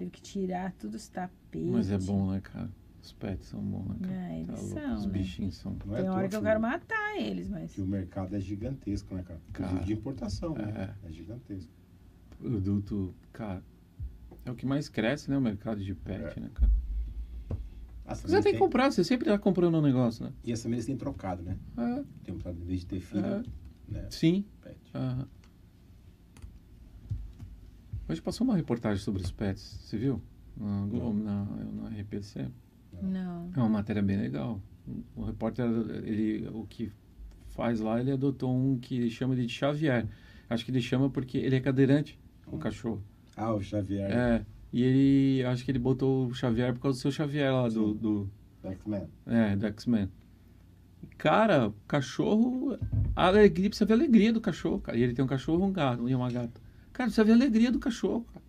Tive que tirar todos os tapetes. Mas é bom, né, cara? Os pets são bons, né, cara? É, Tá eles louco, são, Os né? bichinhos são. Não é Tem à hora que eu que quero o- matar eles, mas. que o mercado é gigantesco, né, cara? Inclusive Cara. de importação, né? É gigantesco. Produto, cara. É o que mais cresce, né? O mercado de pet, É. né, cara? As Você tem que comprar, você sempre tá comprando um negócio, né? E as famílias têm trocado, né? É, Tem um em vez de ter filho, É. né? sim. Pet. Aham. Hoje passou uma reportagem sobre os pets, você viu? Na, Globo, na, na RPC. Não. É uma matéria bem legal. O repórter, ele, o que faz lá, ele adotou um que chama de Xavier. Acho que ele chama porque ele é cadeirante, o Hum. cachorro. Ah, o Xavier. É. E ele, acho que ele botou o Xavier por causa do seu Xavier lá, do, Sim. do, X-Men. é, do X-Men. Cara, cachorro, a alegria, precisa ver a alegria do cachorro, cara. E ele tem um cachorro e um gato, e uma gata. Cara, precisa ver a alegria do cachorro, cara.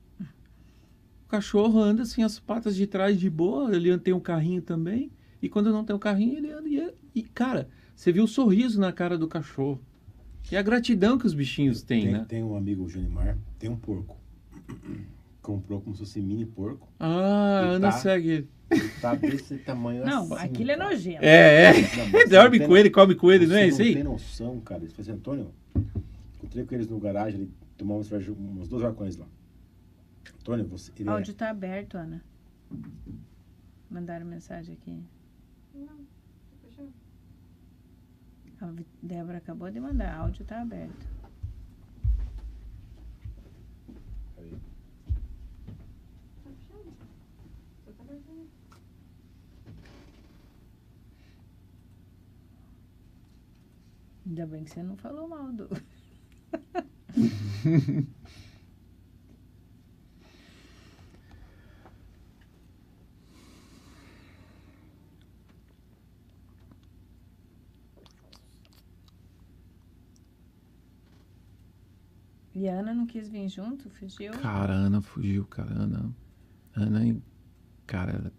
O cachorro anda assim, as patas de trás de boa, ele tem um carrinho também. E quando não tem o carrinho, ele anda. E, e, cara, você viu o sorriso na cara do cachorro. E a gratidão que os bichinhos têm, Tem, né? tem um amigo, o Junimar, tem um porco. Comprou como se fosse mini porco. Ah, a Ana tá- segue ele. Tá desse tamanho Não, assim. aquilo é cara. nojento. É, é. Não, você Dorme não com ele, come com ele, não é você isso aí? Não tem noção, cara. Ele falou assim, Antônio, encontrei com eles no garagem, ele tomamos cerveja, uns dois balcões lá. Antônio, você. Ele O é- áudio tá aberto, Ana. Mandaram mensagem aqui. Não, fechou. A Débora acabou de mandar. Áudio tá aberto. Aí. Tá tá aberto aí. Ainda bem que você não falou mal do. E a Ana não quis vir junto? Fugiu? Cara, a Ana fugiu, cara. Ana. Ana, cara,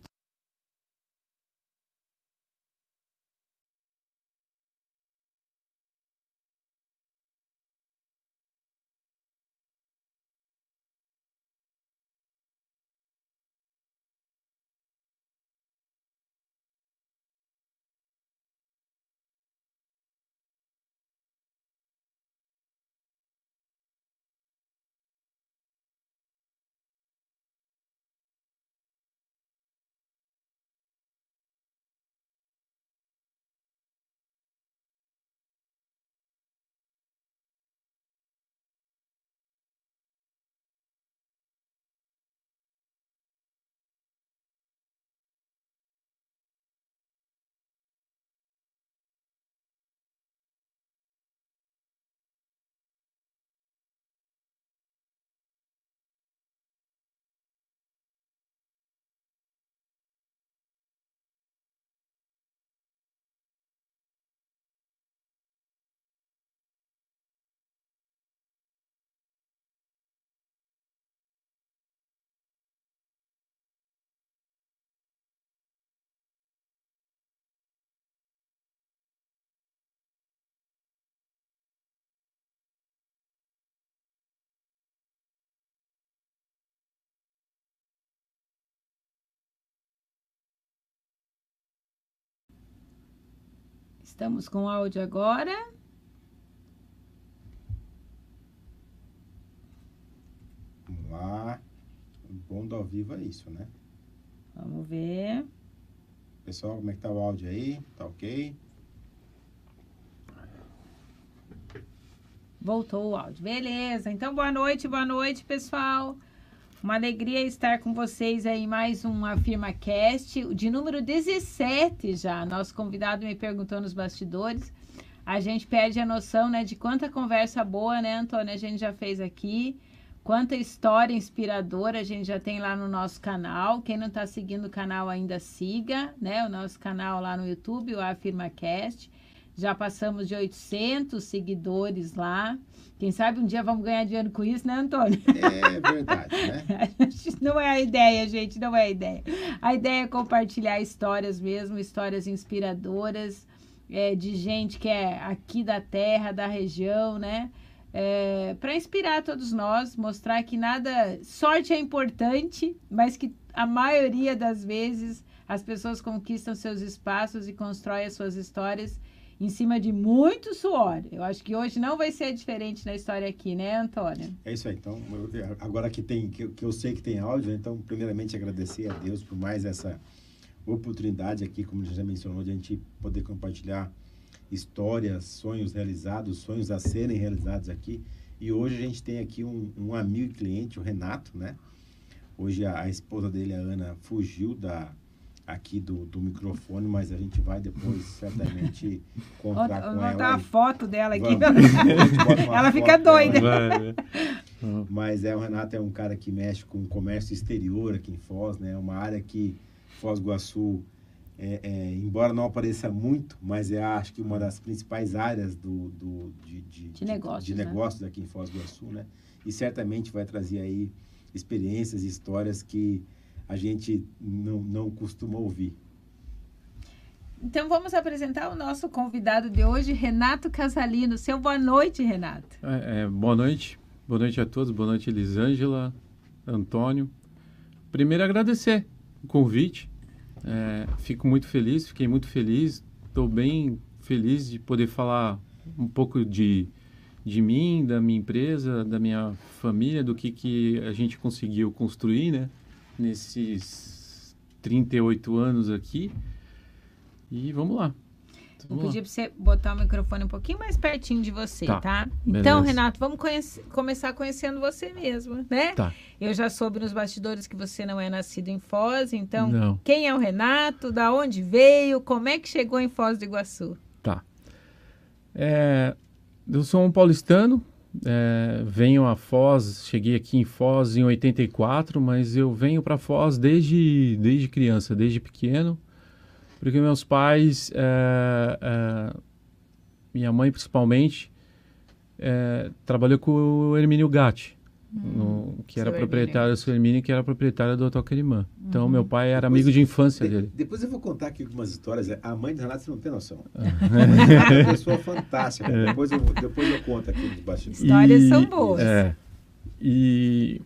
Estamos com áudio agora. Vamos lá. O bom do ao vivo é isso, né? Vamos ver. Pessoal, como é que tá o áudio aí? Tá ok? Voltou o áudio. Beleza. Então, boa noite, boa noite, pessoal. Uma alegria estar com vocês aí mais um Afirma Cast, de número 17 já. Nosso convidado me perguntou nos bastidores. A gente perde a noção, né, de quanta conversa boa, né, Antônio, a gente já fez aqui. Quanta história inspiradora a gente já tem lá no nosso canal. Quem não está seguindo o canal ainda, siga, né? O nosso canal lá no YouTube, o Afirma Cast. Já passamos de 800 seguidores lá. Quem sabe um dia vamos ganhar dinheiro com isso, né, Antônio? É verdade, né? não é a ideia, gente, não é a ideia. A ideia é compartilhar histórias mesmo, histórias inspiradoras é, de gente que é aqui da terra, da região, né? para inspirar todos nós, mostrar que nada. Sorte é importante, mas que a maioria das vezes as pessoas conquistam seus espaços e constroem as suas histórias em cima de muito suor. Eu acho que hoje não vai ser diferente na história aqui, né, Antônio? É isso aí. Então, eu- agora que tem, que, eu- que eu sei que tem áudio, né, então, primeiramente agradecer a Deus por mais essa oportunidade aqui, como já mencionou, de a gente poder compartilhar histórias, sonhos realizados, sonhos a serem realizados aqui. E hoje a gente tem aqui um, um amigo e cliente, o Renato, né? Hoje a, a esposa dele, a Ana, fugiu da aqui do, do microfone, mas a gente vai depois certamente encontrar Vou com botar ela. uma e- foto dela aqui. Uma Ela fica dela. doida. Mas é, o Renato é um cara que mexe com comércio exterior aqui em Foz, né? Uma área que Foz do Iguaçu, é, é, embora não apareça muito, mas é acho que uma das principais áreas do, do, de, de, De negócios, de né? negócios aqui em Foz do Iguaçu, né? E certamente vai trazer aí experiências e histórias que a gente não, não costuma ouvir. Então vamos apresentar o nosso convidado de hoje, Renato Casalino. Seu boa noite, Renato. É, é, boa noite. Boa noite a todos. Boa noite, Elisângela, Antônio. Primeiro, agradecer o convite. É, fico muito feliz, fiquei muito feliz. Estou bem feliz de poder falar um pouco de, de mim, da minha empresa, da minha família, do que, que a gente conseguiu construir, né? Nesses 38 anos aqui. E vamos lá. Vamos pedir para você botar o microfone um pouquinho mais pertinho de você, tá? Tá, Então. Renato, vamos começar conhecendo você mesmo, né? Tá. Eu já soube nos bastidores que você não é nascido em Foz, então Não. quem é o Renato? Da onde veio? Como é que chegou em Foz do Iguaçu? Tá. É, eu sou um paulistano, é, venho a Foz, cheguei aqui em Foz em 84, mas eu venho para Foz desde, desde criança, desde pequeno, porque meus pais, é, é, minha mãe principalmente, trabalhou com o Hermínio Gatti, no- que era proprietário, o seu Hermínio, que era proprietário do Hotel Querimã. Então, meu pai era Depois- amigo de infância De- dele. depois eu vou contar aqui algumas histórias. A mãe do Renato você não tem noção. Ah. Do é uma pessoa fantástica. É. Depois, eu, depois eu conto aqui nos bastidores. Histórias são boas. É. E,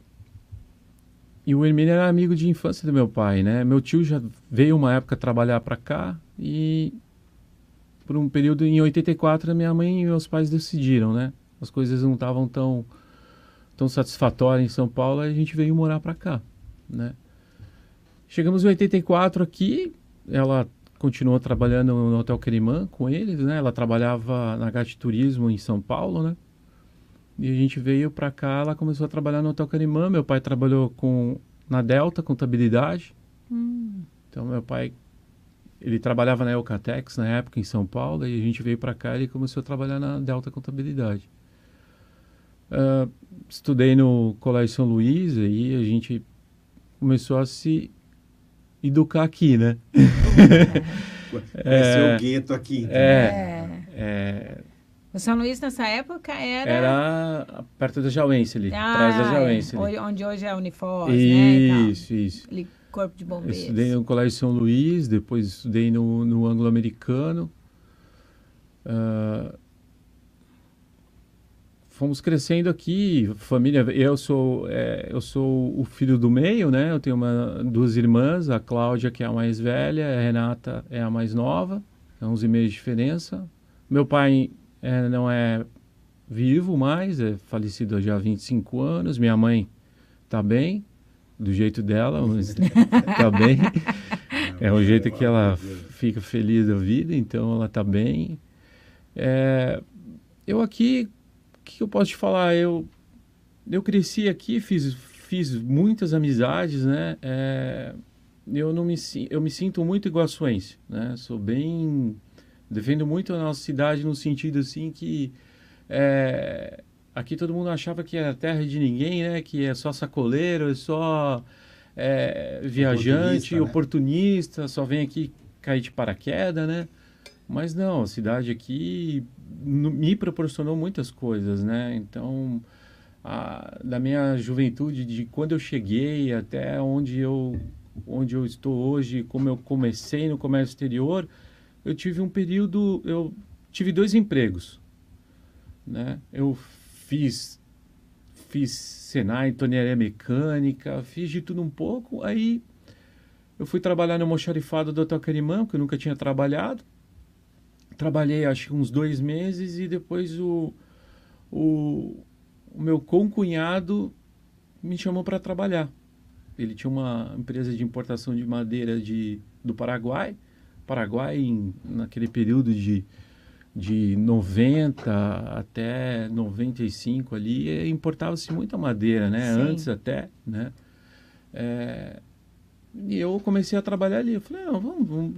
e o Hermínio era amigo de infância do meu pai, né? Meu tio já veio uma época trabalhar para cá e por um período em 84 minha mãe e meus pais decidiram, né? As coisas não estavam tão tão satisfatórias em São Paulo, a gente veio morar para cá, né? Chegamos em 84 aqui, ela continuou trabalhando no Hotel Querimã com eles, né? Ela trabalhava na Gatti Turismo em São Paulo, né? E a gente veio para cá, ela começou a trabalhar no Hotel Carimã. Meu pai trabalhou com na Delta Contabilidade. Então meu pai ele trabalhava na Eucatex na época em São Paulo e a gente veio para cá e ele começou a trabalhar na Delta Contabilidade. Ah, estudei no Colégio São Luís e a gente começou a se educar aqui, né? Conheceu o gueto aqui. então. É, é, O São Luís nessa época era. era perto da Jauense ali, Ah, atrás da Jauense. é. ali. Onde hoje é a Unifoz, né? Isso, isso. Corpo de Eu bombeiros. estudei no Colégio São Luís, depois estudei no, no Anglo-Americano. Ah, fomos crescendo aqui, família. Eu sou é, eu sou o filho do meio, né? Eu tenho uma, duas irmãs, a Cláudia que é a mais velha, a Renata é a mais nova, é 11 meses de diferença. Meu pai é, não é vivo mais, é falecido há já há 25 anos. Minha mãe está bem, do jeito dela, mas está bem. É o jeito que ela fica feliz da vida, então ela está bem. É, eu aqui, que eu posso te falar? Eu, eu cresci aqui, fiz, fiz muitas amizades, né? É, eu, não me, eu me sinto muito iguaçuense, né? Sou bem... Defendo muito a nossa cidade no sentido assim que... é, aqui todo mundo achava que era terra de ninguém, né? Que é só sacoleiro, é só é, viajante, Oportunista, né? oportunista, só vem aqui cair de paraquedas, né? Mas não, a cidade aqui me proporcionou muitas coisas, né? Então, a, da minha juventude, de quando eu cheguei até onde eu, onde eu estou hoje, como eu comecei no comércio exterior, eu tive um período, eu tive dois empregos, né? Eu fiz fiz Senai, tornearia mecânica, fiz de tudo um pouco. Aí eu fui trabalhar no moxarifado do Hotel Carimã, que eu nunca tinha trabalhado. Trabalhei acho que uns dois meses e depois o, o, o meu concunhado me chamou para trabalhar. Ele tinha uma empresa de importação de madeira de, do Paraguai. Paraguai, em, naquele período de, de 90 até 95 ali, importava-se muita madeira, né? Sim. Antes até, né? É, e eu comecei a trabalhar ali. Eu falei, vamos, vamos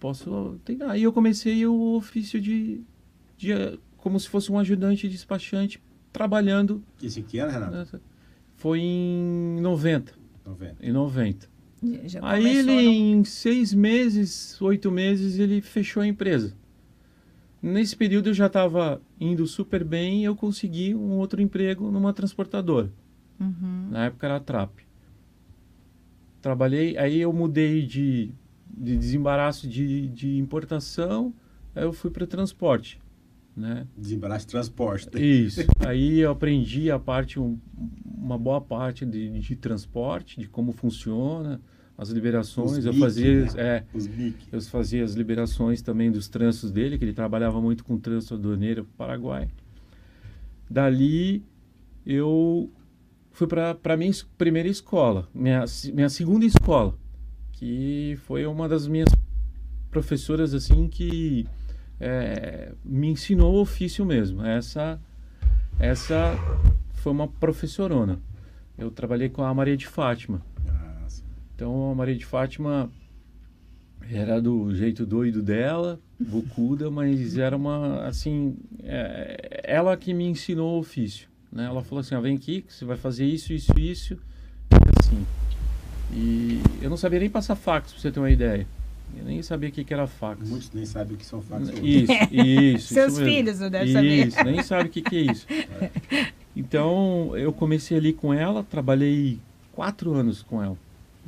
posso tentar. Aí eu comecei o ofício de, de como se fosse um ajudante despachante trabalhando. Isso em que ano, Renato? nessa- Foi em 90, 90. em 90. Já Aí ele, no- em seis meses, oito meses, ele fechou a empresa. Nesse período eu já estava indo super bem e eu consegui um outro emprego numa transportadora. Uhum. Na época era a Trap. Trabalhei, aí eu mudei de, de desembaraço de, de importação, aí eu fui para transporte, né? Desembaraço de transporte. Isso. Aí eu aprendi a parte, um- uma boa parte de, de transporte, de como funciona, as liberações. Os eu mic, fazia, né? é, Os eu fazia as liberações também dos trânsitos dele, que ele trabalhava muito com trânsito aduaneiro para o Paraguai. Dali eu fui para a minha primeira escola, minha, minha segunda escola, que foi uma das minhas professoras assim que é, me ensinou o ofício mesmo. Essa, essa foi uma professorona. Eu trabalhei com a Maria de Fátima. Ah. Então a Maria de Fátima era do jeito doido dela, bocuda, mas era uma assim, é, ela que me ensinou o ofício, né? Ela falou assim, ó, vem aqui, que você vai fazer isso, isso, isso, e assim. E eu não sabia nem passar fax, pra você ter uma ideia. Eu nem sabia o que, que era fax. Muitos nem sabem o que são fax hoje. Isso, isso. Seus isso filhos não devem saber. Isso, nem sabe o que, que é isso. Então, eu comecei ali com ela, trabalhei quatro anos com ela.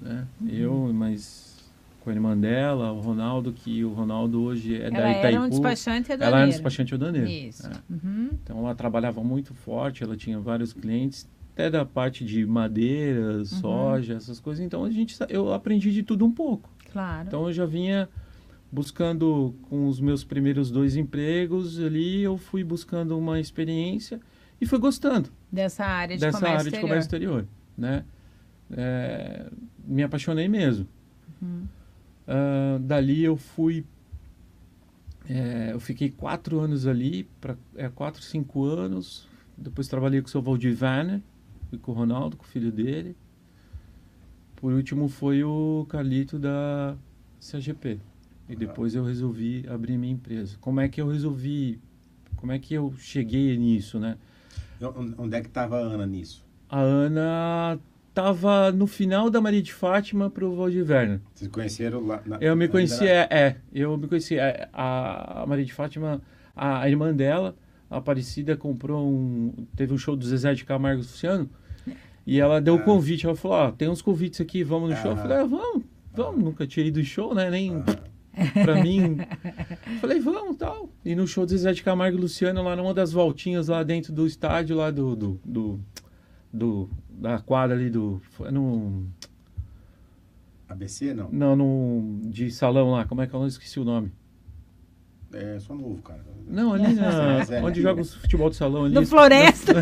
Né? Uhum. Eu, mas com a irmã dela, o Ronaldo, que o Ronaldo hoje é da Ela Itaipu. era um despachante Ela era um despachante aduaneiro. Isso. É. Uhum. Então, ela trabalhava muito forte, ela tinha vários clientes, até da parte de madeira, Uhum. soja, essas coisas. Então, a gente, eu aprendi de tudo um pouco. Claro. Então eu já vinha buscando com os meus primeiros dois empregos ali, eu fui buscando uma experiência e fui gostando dessa área de dessa comércio área de exterior. comércio exterior, né? É, me apaixonei mesmo. Uhum. Ah, dali eu fui, é, eu fiquei quatro anos ali, para é, quatro, cinco anos. Depois trabalhei com o seu Valdir Werner, fui com o Ronaldo, com o filho dele. Por último foi o Carlito da CGP. E depois eu resolvi abrir minha empresa. Como é que eu resolvi? Como é que eu cheguei nisso, né? On- Onde é que estava a Ana nisso? A Ana estava no final da Maria de Fátima para o Valdir Werner. Vocês conheceram lá? Na, Eu me conheci, é, é, eu me conheci. é, a, a Maria de Fátima, a, a irmã dela, a Aparecida, comprou um. Teve um show do Zezé de Camargo e Luciano. E ela deu o Ah. convite. Ela falou: Ó, tem uns convites aqui, vamos no show. Eu falei: ah, vamos, vamos. Nunca tinha ido em show, né? Nem Ah, pra mim. Falei: vamos tal. E no show do Zezé de Camargo e Luciano, lá numa das voltinhas lá dentro do estádio, lá do. do, do, do- da quadra ali do. No. ABC, não. Não, no. De salão lá, como é que eu não esqueci o nome? É só novo, cara. Não, ali na, é. onde joga o futebol de salão ali. No Floresta.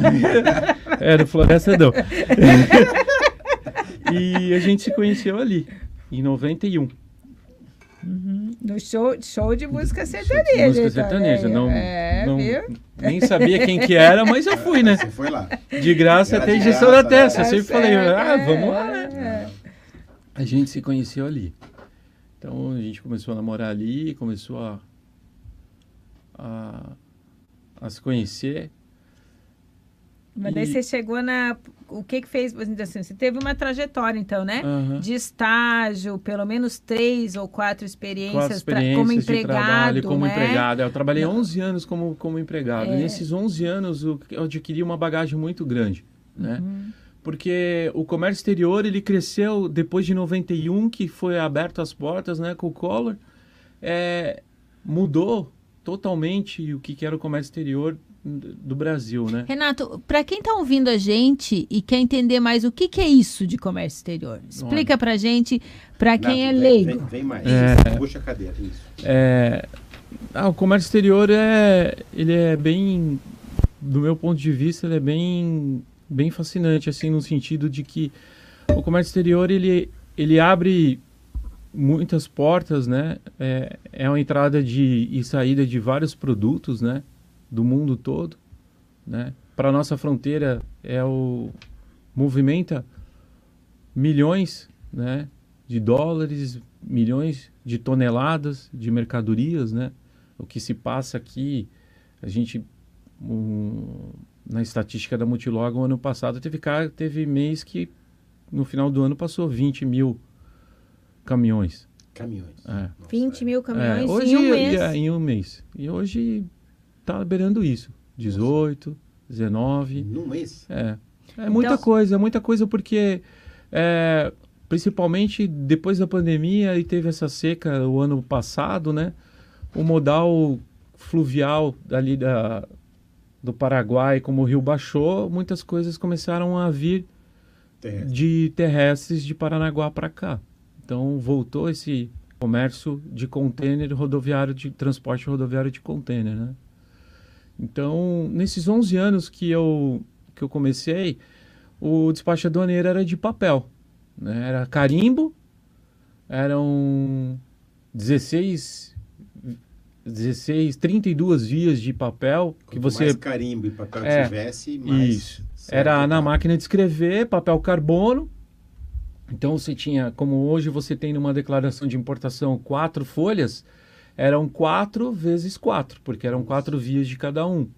é, no Floresta não. e a gente se conheceu ali, em 91. Uhum. No show, show de música sertaneja. música então, sertaneja. Não, É, não- viu? nem sabia quem que era, mas eu fui, né? Você foi lá. De graça até injeção na testa. Eu sempre Tá falei, certo, ah, é, vamos lá, né? é. A gente se conheceu ali. Então a gente começou a namorar ali, começou a, a, a se conhecer. Mas daí E- você chegou na. O que que fez? Assim, você teve uma trajetória, então, né? Aham. De estágio, pelo menos três ou quatro experiências, quatro experiências como de empregado. trabalho, como né? empregado. Eu trabalhei 11 anos como, como empregado. É. E nesses 11 anos eu eu adquiri uma bagagem muito grande, né? Uhum. Porque o comércio exterior, ele cresceu depois de 91, que foi aberto as portas, né, com o Collor. É, mudou totalmente o que, era o comércio exterior do Brasil, né? Renato, para quem está ouvindo a gente e quer entender mais o que, que é isso de comércio exterior, explica para gente, para quem é leigo. Vem, vem, vem mais. É. Puxa a cadeira. Isso. É, ah, o comércio exterior é, ele é bem, do meu ponto de vista, ele é bem, bem fascinante, assim, no sentido de que o comércio exterior ele, ele abre muitas portas, né? É, é uma entrada de e saída de vários produtos, né? Do mundo todo, né? Para nossa fronteira é o movimenta milhões, né? De dólares, milhões de toneladas de mercadorias, né? O que se passa aqui, a gente um, na estatística da Multilog, ano passado teve teve mês que no final do ano passou 20 mil caminhões. Caminhões. É. Nossa, 20 mil É, caminhões hoje, em um mês. é, em um mês. E hoje tá beirando isso. 18, 19. Num mês? É. É muita Então- coisa, é muita coisa porque é, principalmente depois da pandemia e teve essa seca o ano passado, né? O modal fluvial ali da, do Paraguai, como o rio baixou, muitas coisas começaram a vir Terrestre. de terrestres de Paranaguá para cá. Então voltou esse comércio de contêiner rodoviário de transporte rodoviário de contêiner, né? Então, nesses 11 anos que eu que eu comecei, o despacho aduaneiro era de papel, né? Era carimbo, eram 16 16, 32 vias de papel que Quanto você mais carimbo e papel É, tivesse, mais... isso. certo Era na tá. máquina de escrever, papel carbono. Então você tinha, como hoje você tem numa declaração de importação quatro folhas, eram quatro vezes quatro, porque eram quatro vias de cada um.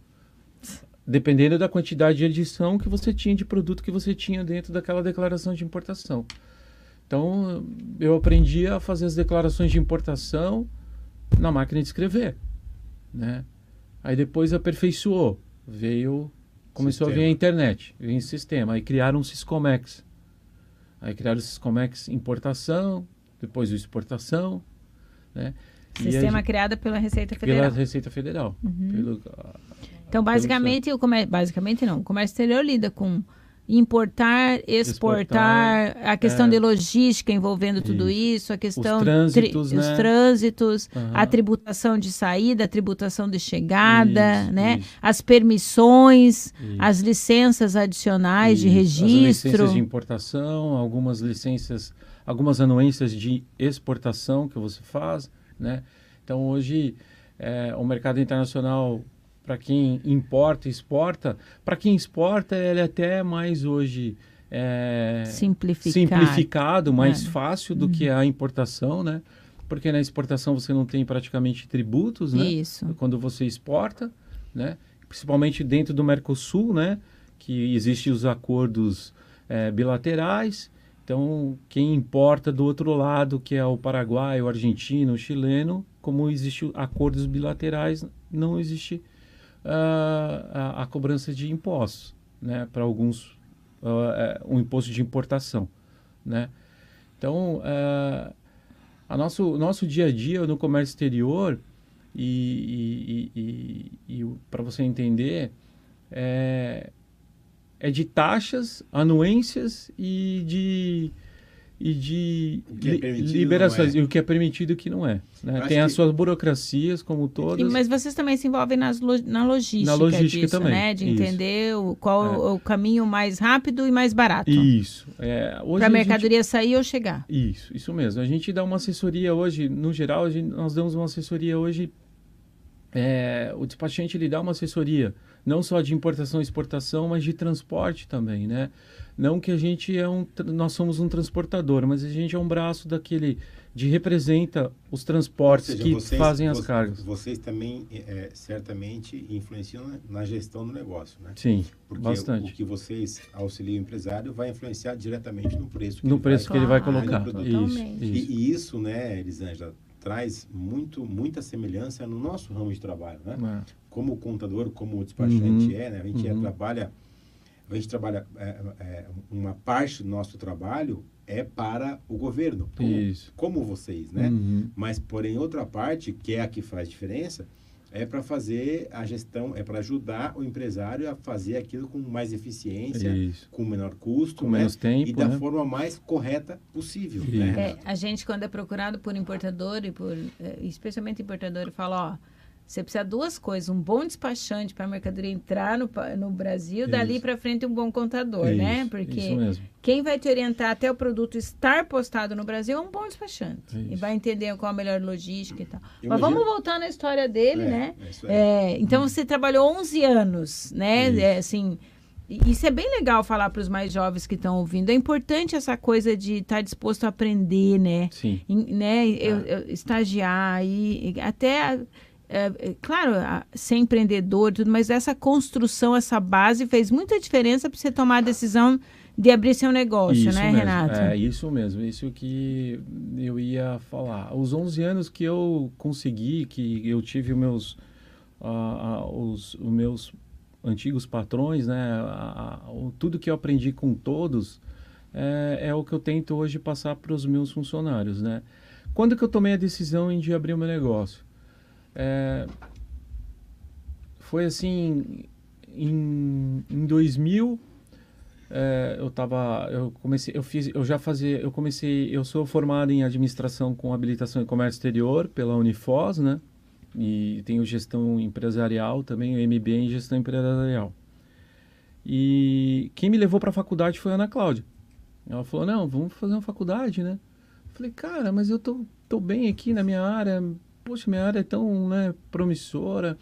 Dependendo da quantidade de edição que você tinha de produto que você tinha dentro daquela declaração de importação. Então eu aprendi a fazer as declarações de importação na máquina de escrever, né? Aí depois aperfeiçoou, veio começou a vir a Sistema. internet, veio em sistema, aí criaram o Siscomex. Aí criaram o Siscomex importação, depois o exportação, né? Sistema a, criado pela Receita pela Federal. Receita Federal. Uhum. Pelo, Então, basicamente, o comércio, basicamente não, o comércio exterior lida com importar, exportar, Exportar, a questão é. de logística envolvendo tudo isso, a questão trânsitos, tri- os né? trânsitos, Aham. a tributação de saída, a tributação de chegada, Isso, né? isso. As permissões, Isso. as licenças adicionais de Isso, registro. As licenças de importação, algumas licenças, algumas anuências de exportação que você faz, né? Então hoje é, o mercado internacional para quem importa e exporta, para quem exporta ele é até mais hoje é, Simplificado. simplificado, mais É. fácil do que a importação, né? Porque na exportação você não tem praticamente tributos, né? Isso. quando você exporta, né? Principalmente dentro do Mercosul, né? Que existem os acordos eh, bilaterais. Então, quem importa do outro lado, que é o Paraguai, o argentino, o chileno, como existem acordos bilaterais, não existe a, a cobrança de impostos, né? Para alguns, eh, um imposto de importação, né? Então, ah, a nosso, nosso dia a dia no comércio exterior, e, e, e, e para você entender, é, é de taxas, anuências e de, e de O que é liberações, é. e o que é permitido e o que não é. né? Tem as que- suas burocracias, como todas. E- mas vocês também se envolvem nas lo- na logística, Na logística disso, também, né? De isso. entender o, qual É. o caminho mais rápido e mais barato. Isso. É, Para a a gente- mercadoria sair ou chegar. Isso, isso mesmo. A gente dá uma assessoria hoje, no geral, a gente- nós damos uma assessoria hoje. é, o despachante ele dá uma assessoria não só de importação e exportação, mas de transporte também, né? Não que a gente é um, nós somos um transportador, mas a gente é um braço daquele de representa os transportes seja, que vocês- fazem as vo- cargas. Vocês também, é, certamente, influenciam na, na gestão do negócio, né? Sim, Porque bastante. o que vocês auxiliam o empresário vai influenciar diretamente no preço que No ele preço vai que ele vai Claro, colocar. totalmente. Isso, E, isso. e isso, né, Elisângela, traz muito, muita semelhança no nosso ramo de trabalho, né? É. Como contador, como despachante Uhum. é, né? A gente é, Uhum. trabalha, a gente trabalha, é, é, uma parte do nosso trabalho é para o governo, como, como vocês, né? Uhum. Mas, porém, outra parte, que é a que faz diferença, é para fazer a gestão, é para ajudar o empresário a fazer aquilo com mais eficiência, Isso. com menor custo, Com né? menos tempo, e da né? forma mais correta possível. Né? É, a gente, quando é procurado por importador, e por, eh, especialmente importador, fala, ó, você precisa de duas coisas, um bom despachante para a mercadoria entrar no, no Brasil, dali Isso. para frente um bom contador, né? Isso, Porque Isso mesmo. quem vai te orientar até o produto estar postado no Brasil é um bom despachante. E Isso. vai entender qual a melhor logística e tal. Eu Mas imagino- vamos voltar na história dele, É, né? é. É, então você trabalhou 11 anos, né? Isso. É, assim, e isso é bem legal falar para os mais jovens que estão ouvindo. É importante essa coisa de estar disposto a aprender, né? Sim. Né? Eu, eu- estagiar e e até é, é, claro, a- ser empreendedor, e tudo, mas essa construção, essa base fez muita diferença para você tomar a decisão de abrir seu negócio, Isso né, mesmo. Renato? É isso mesmo, isso que eu ia falar. Os 11 anos que eu consegui, que eu tive os meus, ah, os, os meus antigos patrões, né? o- tudo que eu aprendi com todos é, é o que eu tento hoje passar para os meus funcionários, né? Quando que eu tomei a decisão de abrir o meu negócio? É, foi assim, em, em 2000 é, eu tava eu comecei eu fiz eu já fazia eu comecei eu sou formado em administração com habilitação em comércio exterior pela Unifos né? E tenho gestão empresarial também MBA em gestão empresarial. E quem me levou para a faculdade foi a Ana Cláudia. Ela falou não vamos fazer uma faculdade né? Eu falei cara mas eu tô, tô bem aqui na minha área poxa minha área é tão né, promissora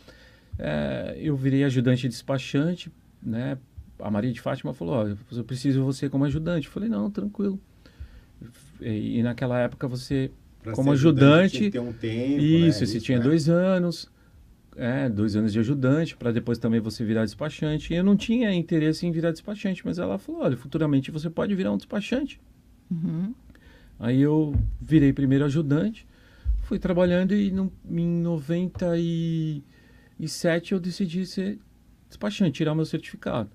É, eu virei ajudante despachante né a Maria de Fátima falou, ó, eu preciso de você como ajudante. Eu falei, não, tranquilo. E, e naquela época você, Pra como ajudante, tinha que ter um tempo, isso, né? você tinha né? dois anos, é, dois anos de ajudante, para depois também você virar despachante. E eu não tinha interesse em virar despachante, mas ela falou, olha, futuramente você pode virar um despachante. Uhum. Aí eu virei primeiro ajudante, fui trabalhando e no, em 97 eu decidi ser despachante, tirar meu certificado.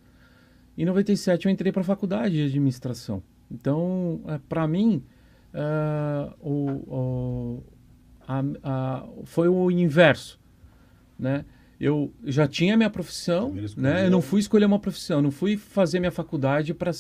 Em 97 eu entrei para a faculdade de administração. Então, para mim, ah, o, o- a- a- foi o inverso, né? Eu já tinha minha profissão, né? Eu não fui escolher uma profissão, não fui fazer minha faculdade para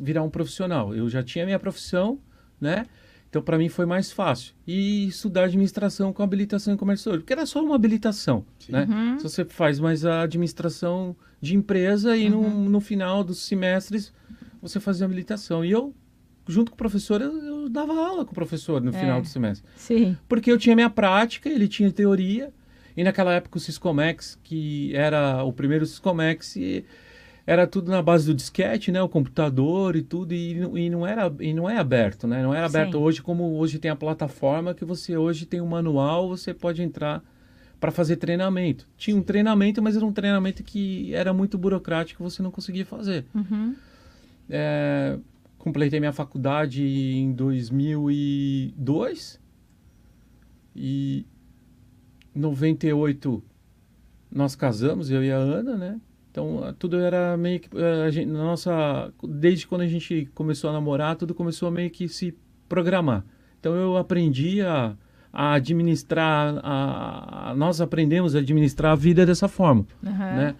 virar um profissional. Eu já tinha minha profissão, né? Então, para mim foi mais fácil. E estudar administração com habilitação em comércio porque era só uma habilitação, Sim. né? Uhum. Se você faz mais a administração de empresa e no, no final dos semestres você fazia habilitação. E eu, junto com o professor, eu, eu dava aula com o professor no É. final do semestre. Sim. Porque eu tinha minha prática, ele tinha teoria. E naquela época o Siscomex, que era o primeiro Siscomex, e era tudo na base do disquete, né? O computador e tudo, e, não- e não era e não é aberto, né? Não era aberto Sim. hoje como hoje tem a plataforma que você hoje tem um manual, você pode entrar para fazer treinamento. Tinha um treinamento, mas era um treinamento que era muito burocrático, você não conseguia fazer. Uhum. É, completei minha faculdade em 2002 e em 98 nós casamos, eu e a Ana, né? Então eh, tudo era meio que eh, a gente, nossa desde quando a gente começou a namorar, tudo começou a meio que se programar. Então eu aprendi a, a administrar, a, a- nós aprendemos a administrar a vida dessa forma Uhum. né?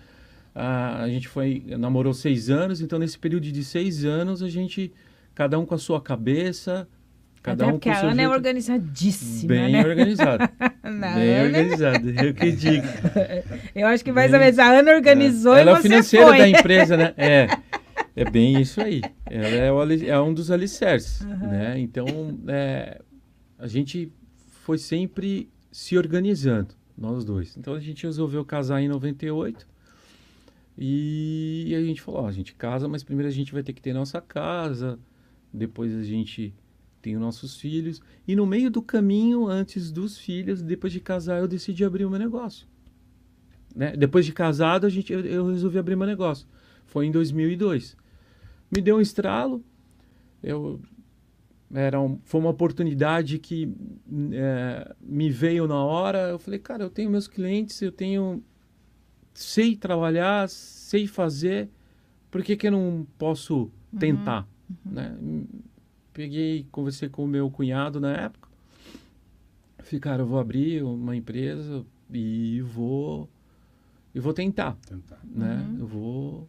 A, a gente foi namorou seis anos, então nesse período de seis anos a gente cada um com a sua cabeça, cada Até um porque a Ana é organizadíssima, bem né? organizado, Não, bem Ana- organizado, eu que digo. Eu acho que mais ou Bem- menos a Ana organizou Ela é e o você financeiro foi. da empresa, né? É, é bem isso aí. Ela é, o é um dos alicerces, né? Então é, a gente foi sempre se organizando, nós dois. Então a gente resolveu casar em 98 e a gente falou, ó, a gente casa, mas primeiro a gente vai ter que ter nossa casa, depois a gente os nossos filhos. E no meio do caminho, antes dos filhos, depois de casar, eu decidi abrir o meu negócio. Né? Depois de casado, a gente, eu, eu resolvi abrir meu negócio. Foi em 2002. Me deu um estralo. Eu era um- foi uma oportunidade que é, me veio na hora. Eu falei, cara, eu tenho meus clientes, eu tenho sei trabalhar, sei fazer, por que, que eu não posso tentar? Né? Peguei, conversei com o meu cunhado na época. Falei, cara, eu vou abrir uma empresa, e vou e vou tentar, Tentar. né? Uhum. Eu vou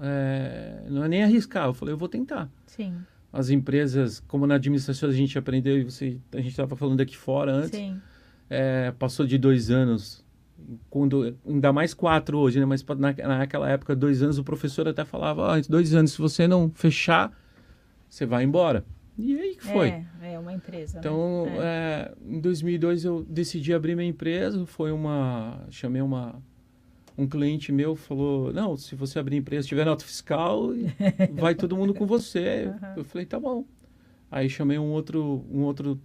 é, não é nem arriscar, eu falei, eu vou tentar. Sim, As empresas, como na administração a gente aprendeu e você, a gente estava falando aqui fora antes, sim. é, passou de dois anos, quando ainda mais quatro hoje, né? Mas na, naquela época dois anos o professor até falava, ah, dois anos se você não fechar, você vai embora. E aí que foi. É, é uma empresa. né? Então, É. é, em 2002 eu decidi abrir minha empresa. Foi uma, chamei uma um cliente meu falou, não, se você abrir empresa, tiver nota fiscal, vai todo mundo com você. Aham. Eu falei, tá bom. Aí chamei um outro, um outro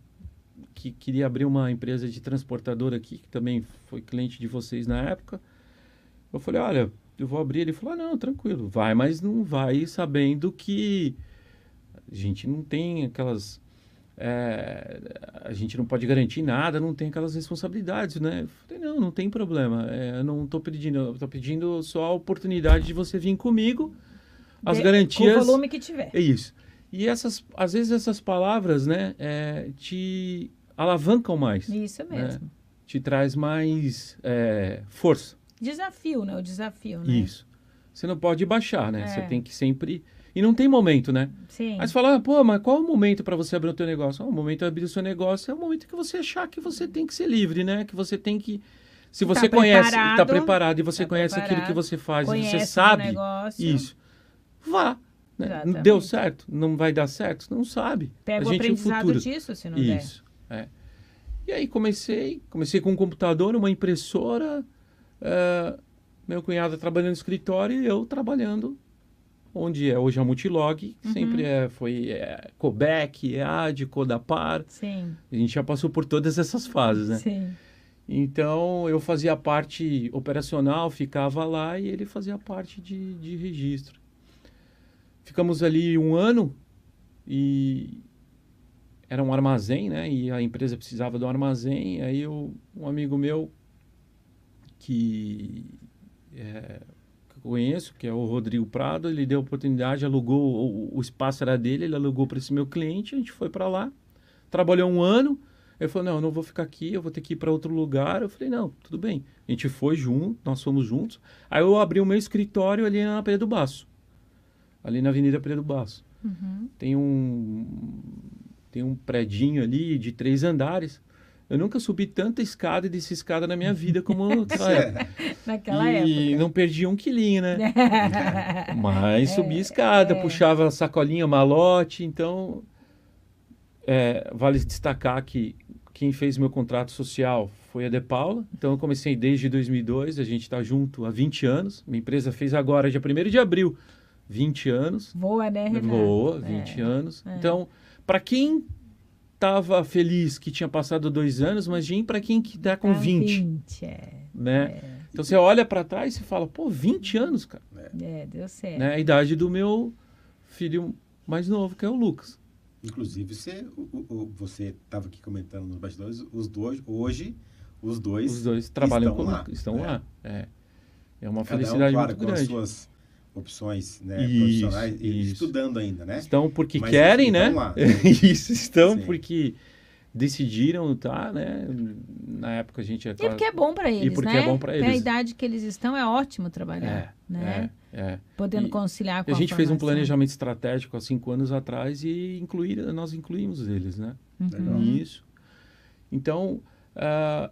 que queria abrir uma empresa de transportadora aqui, que também foi cliente de vocês na época. Eu falei, olha, eu vou abrir. Ele falou, ah, não, tranquilo, vai, mas não vai sabendo que a gente não tem aquelas. é, a gente não pode garantir nada, não tem aquelas responsabilidades, né? Eu falei, não, não tem problema. é, eu não estou pedindo, eu estou pedindo só a oportunidade de você vir comigo. As De- garantias. Com o volume que tiver. É isso. E essas, às vezes essas palavras, né, é, te alavancam mais, Isso mesmo. te traz mais é, força. Desafio, né? O desafio, né? Isso. Você não pode baixar, né? Você É. tem que sempre e não tem momento, né? Sim. Aí você fala, ah, pô, mas qual é o momento para você abrir o teu negócio? Ah, o momento de abrir o seu negócio é o momento que você achar que você tem que ser livre, né? Que você tem que se Tá você conhece, está preparado, e você tá conhece aquilo que você faz, e você o sabe negócio. isso, vá. né? Deu certo? Não vai dar certo? Não sabe. Pega a o gente é o aprendizado futuro. disso, se não der. Isso. É. E aí comecei, comecei com um computador, uma impressora, eh, meu cunhado trabalhando no escritório e eu trabalhando onde é hoje a Multilog, Uhum. sempre é, foi é, Cobec, EAD, Codapar. Sim, A gente já passou por todas essas fases, né? sim. Então eu fazia a parte operacional, ficava lá e ele fazia a parte de, de registro. Ficamos ali um ano e era um armazém, né? E a empresa precisava do armazém. Aí eu, um amigo meu que, é, conheço, que é o Rodrigo Prado, ele deu a oportunidade, alugou, o, o espaço era dele, ele alugou para esse meu cliente, a gente foi para lá, trabalhou um ano. Ele falou, não, eu não vou ficar aqui, eu vou ter que ir para outro lugar. Eu falei, não, tudo bem. A gente foi junto, nós fomos juntos. Aí eu abri o meu escritório ali na Pedro Baço. Ali na Avenida Pedro Baço. Uhum. Tem um tem um predinho ali de três andares. Eu nunca subi tanta escada e desci escada na minha vida como naquela época. Naquela e época. não perdi um quilinho, né? Mas subi escada, é. puxava sacolinha, malote. Então, é, vale destacar que quem fez meu contrato social foi a De Paula. Então, eu comecei desde 2002. A gente está junto há 20 anos. Minha empresa fez agora, dia 1 de abril, 20 anos. Voa, né, Renato? Voa, 20 É. anos. é. Então, para quem estava feliz que tinha passado dois anos, mas para quem que tá com Tá 20, 20, é. né? Então, você olha para trás e fala, pô, 20 anos, cara É, deu certo. né? A idade do meu filho mais novo, que é o Lucas. Inclusive, você você estava aqui comentando nos bastidores, os dois, hoje, os dois, Os dois trabalham estão comigo, lá, estão né? lá. É, é uma cada um, felicidade claro, muito com as grande. suas opções né, Isso, profissionais e isso. estudando ainda, né? Estão porque Mas querem, estão né? lá. Isso, estão Sim. porque decidiram, tá, né? Na época a gente... É E porque é bom para eles, porque né? é bom Pela eles. idade que eles estão, é ótimo trabalhar, É, né? é, é. Podendo E- conciliar com A gente fez um planejamento estratégico há cinco anos atrás e incluir, nós incluímos eles, né? Legal. Uhum. Nisso. Então, ah,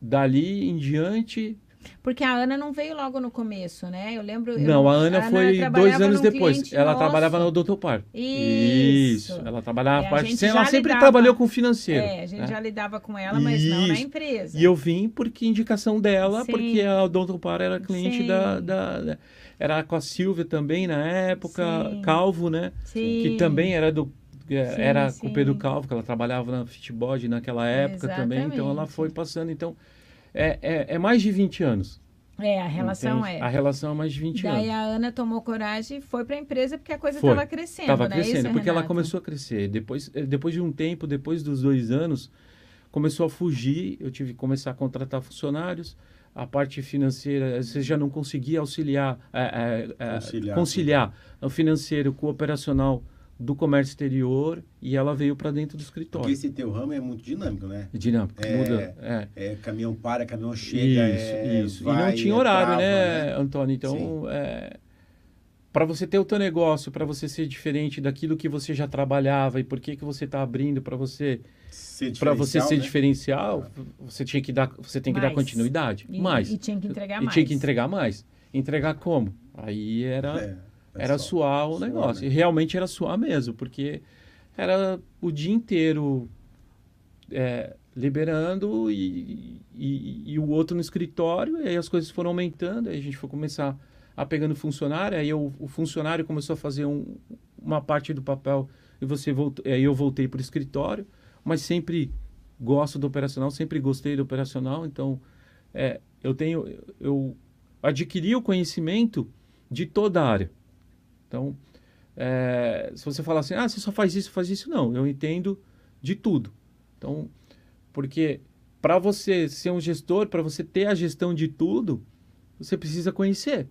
dali em diante, Porque a Ana não veio logo no começo, né? Eu lembro. eu- Não, a Ana foi dois anos depois. Ela nosso. trabalhava no Dr. Par. Isso. Ela trabalhava É, a parte. Ela sempre lidava- trabalhou com financeiro. É, a gente né? já lidava com ela, mas não na Isso. empresa. E eu vim porque indicação dela, Sim. porque a Dr. Par era cliente da, da, da- Era com a Silvia também na época, Sim. Calvo, né? Sim. Que também era do. é, era sim. com o Pedro Calvo, que ela trabalhava na Fitbod naquela época também. Então ela Exatamente. foi passando. Então, é, é, é mais de 20 anos. É, a relação entende? é. A relação é mais de 20 Daí anos. a Ana tomou coragem e foi para a empresa porque a coisa estava crescendo, Estava né? crescendo, Isso, porque ela Renato? começou a crescer. Depois, eh, depois de um tempo, depois dos dois anos, começou a fugir. Eu tive que começar a contratar funcionários. A parte financeira, você já não conseguia auxiliar, eh, eh, eh, Conciliar. conciliar o financeiro com o operacional do comércio exterior e ela veio para dentro do Porque escritório. esse teu ramo é muito dinâmico, né? Dinâmico, É, muda. É. É, caminhão para, caminhão chega. isso, é, isso. vai, e não tinha é horário, trava, né, Antônio? Então, para você ter o teu negócio, para você ser diferente daquilo que você já trabalhava e por que que você está abrindo para você Ser para você ser né? diferencial, você tinha que dar, você tem que dar continuidade, E, mais. e tinha que entregar e mais. tinha que entregar mais. Entregar como? Aí era É, era pessoal, suar o suar, negócio. né? E realmente era suar mesmo, porque era o dia inteiro é, liberando e, e, e o outro no escritório, e aí as coisas foram aumentando, aí a gente foi começar a pegando funcionário, aí eu- o funcionário começou a fazer um- uma parte do papel e você voltou, aí eu voltei para o escritório, mas sempre gosto do operacional, sempre gostei do operacional, então é, eu tenho, eu adquiri o conhecimento de toda a área. Então, é, se você falar assim, ah, você só faz isso, faz isso, não, eu entendo de tudo. Então, porque para você ser um gestor, para você ter a gestão de tudo, você precisa conhecer,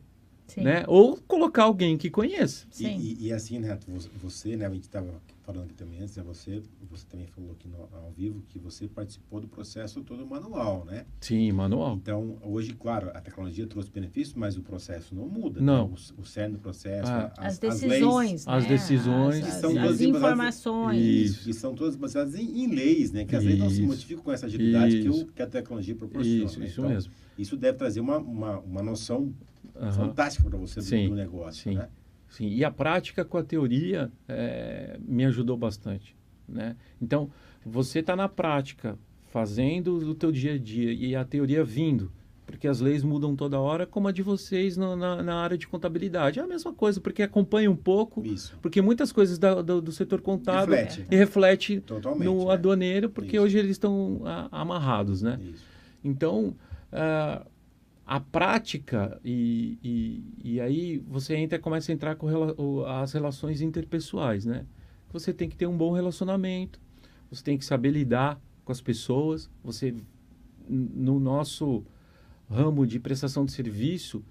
Sim. né? Ou colocar alguém que conheça. E, Sim. e, e assim, Neto, você- você, né, a gente estava falando aqui também antes, né, você, você também falou aqui no, ao vivo que você participou do processo todo manual, né? Sim, manual. Então, hoje, claro, a tecnologia trouxe benefícios, mas o processo não muda. Não. Né? O, o cerne do processo, Ah. As leis, decisões, as né? decisões. as, Que são as todas informações. Isso. E são todas baseadas em, em leis, né? Que as leis não se modificam com essa agilidade que, o, que a tecnologia proporciona. Isso, né? isso Então, mesmo. Isso deve trazer uma, uma, uma noção fantástica para você do, Sim, do negócio, sim. né? Sim, e a prática com a teoria é, me ajudou bastante, né? Então, você está na prática, fazendo o teu dia a dia e a teoria vindo, porque as leis mudam toda hora, como a de vocês no- na, na área de contabilidade. É a mesma coisa, porque acompanha um pouco, Isso. porque muitas coisas da- do, do setor contábil Reflete. e reflete Totalmente. no né? aduaneiro, porque Isso. hoje eles estão a- amarrados, né? Isso. Então, ah, a prática, e, e, e aí você entra, começa a entrar com as relações interpessoais, né? Você tem que ter um bom relacionamento, você tem que saber lidar com as pessoas, você, no nosso ramo de prestação de serviço,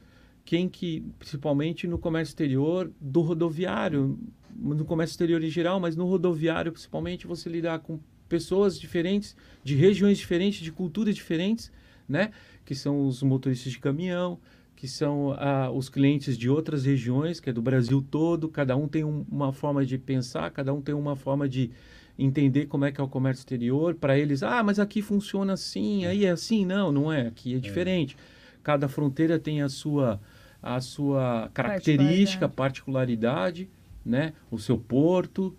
quem que, principalmente no comércio exterior, do rodoviário, no comércio exterior em geral, mas no rodoviário principalmente, você lidar com pessoas diferentes, de regiões diferentes, de culturas diferentes, né? Que são os motoristas de caminhão, que são ah, os clientes de outras regiões, que é do Brasil todo. Cada um tem um- uma forma de pensar, cada um tem uma forma de entender como é que é o comércio exterior. Para eles, ah, mas aqui funciona assim, aí é assim. Não, não é. Aqui é diferente. Cada fronteira tem a sua, a sua característica, particularidade, né? O seu porto,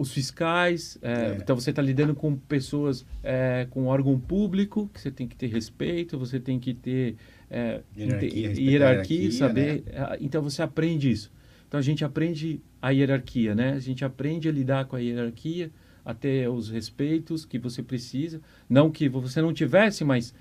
os fiscais. é, É. Então você está lidando com pessoas, é, com órgão público, que você tem que ter respeito, você tem que ter é, Hierarquia, hierarquia, hierarquia, saber. ah, Então você aprende isso. Então a gente aprende a hierarquia, né? A gente aprende a lidar com a hierarquia, até os respeitos que você precisa. Não que você não tivesse, mas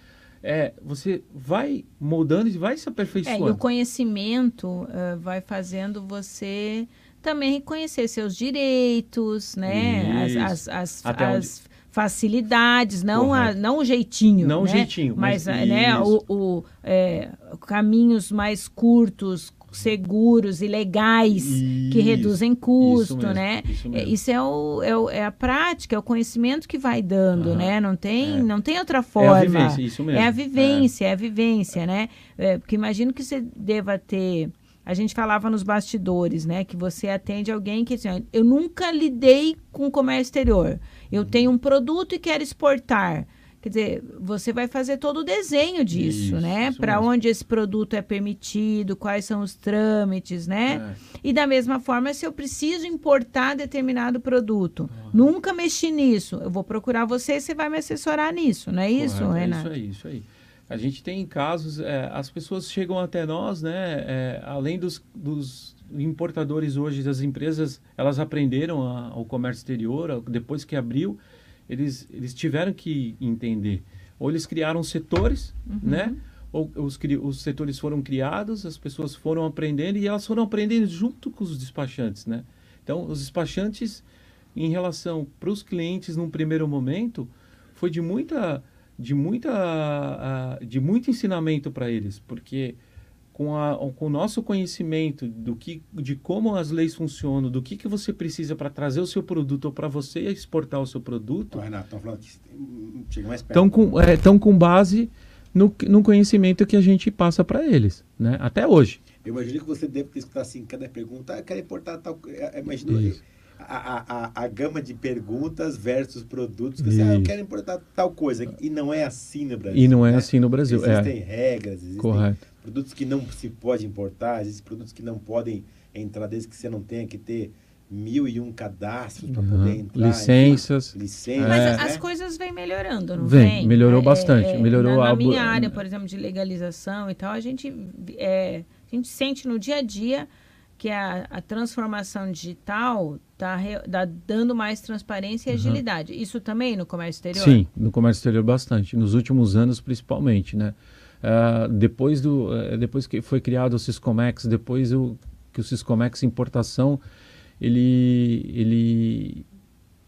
é, você vai moldando e vai se É, e o aperfeiçoando. conhecimento eh, vai fazendo você também reconhecer seus direitos, né? As, Isso. as, as, Até as facilidades, não, a, não o jeitinho. Não o né? jeitinho, Mas, mas né, isso. o, o, eh, caminhos mais curtos, seguros e legais que Isso. reduzem Isso custo, mesmo, né? Isso É. Isso é, o, é, o- é a prática, é o conhecimento que vai dando, né? Não tem, É. não tem outra É forma. a vivência, isso mesmo. É a vivência, é, a vivência, né? É, porque imagino que você deva ter. A gente falava nos bastidores, né? Que você atende alguém que assim, eu nunca lidei com comércio exterior. Eu tenho um produto e quero exportar. Quer dizer, você vai fazer todo o desenho disso, Isso, né? Para onde esse produto é permitido, quais são os trâmites, né? É. E da mesma forma, se eu preciso importar determinado produto, nunca mexi nisso, eu vou procurar você, você vai me assessorar nisso, não é isso, Correto, é Renato? Isso aí, isso aí. A gente tem casos, é, as pessoas chegam até nós, né? é, além dos, dos importadores hoje, das empresas, elas aprenderam a, o comércio exterior, a- depois que abriu, eles, eles tiveram que entender. Ou eles criaram setores, Uhum. né? Ou os, os setores foram criados, as pessoas foram aprendendo e elas foram aprendendo junto com os despachantes, né? Então, os despachantes, em relação para os clientes, num primeiro momento, foi de muita, de muita, ah, de muito ensinamento para eles, porque com, a, com o nosso conhecimento do que, de como as leis funcionam, do que, que você precisa para trazer o seu produto ou para você exportar o seu produto, Ô, Renato, estão falando que chega mais perto. estão com, é, com base no, no conhecimento que a gente passa para eles, né? Até hoje. Eu imagino que você deve ter escutado assim, cada pergunta, ah, quero importar tal. Eu Imagino Isso. A, a, a, gama de perguntas versus produtos. Que você, ah, eu quero importar tal coisa. E não é assim no Brasil. E não é né? assim no Brasil. Existem É, regras, existem correto. produtos que não se pode importar, existem produtos que não podem entrar desde que você não tenha que ter mil e um cadastros para Uhum. poder entrar. Licenças. Licenças. Mas É. as né? coisas vêm melhorando, não Vem, vem? melhorou bastante, melhorou na, na a minha área, por exemplo, de legalização e tal, a gente, é, a gente sente no dia a dia que a, a transformação digital está dando mais transparência e Uhum. agilidade. Isso também no comércio exterior? Sim, no comércio exterior bastante. Nos últimos anos, principalmente, né? Ah, depois, do, eh, depois que foi criado o Siscomex, depois o, que o Siscomex importação, ele, ele,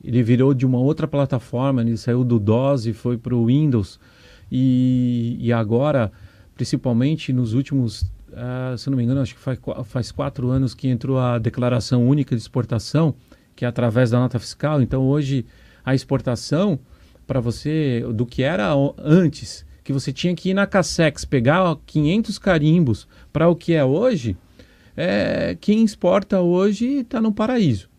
ele virou de uma outra plataforma, ele saiu do DOS e foi para o Windows. E, e agora, principalmente nos últimos, ah, se não me engano, acho que faz, faz quatro anos que entrou a Declaração Única de Exportação, que é através da nota fiscal. Então, hoje, a exportação, para você, do que era antes, que você tinha que ir na Cassex, pegar ó, 500 carimbos, para o que é hoje, é, quem exporta hoje está no paraíso.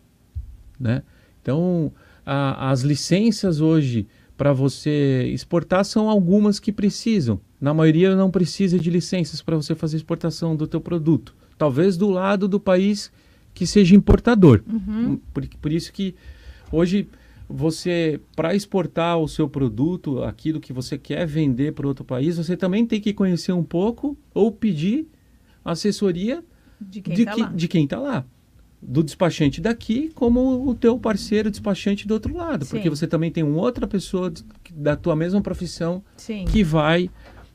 Né? Então, a- as licenças hoje para você exportar são algumas que precisam. Na maioria não precisa de licenças para você fazer exportação do teu produto. Talvez do lado do país que seja importador. Uhum. Por, por isso que hoje você, para exportar o seu produto, aquilo que você quer vender para outro país, você também tem que conhecer um pouco ou pedir assessoria De quem de, tá que- lá. de quem está lá. Do despachante daqui, como o teu parceiro despachante do outro lado. Porque Sim. você também tem uma outra pessoa da tua mesma profissão Sim. que vai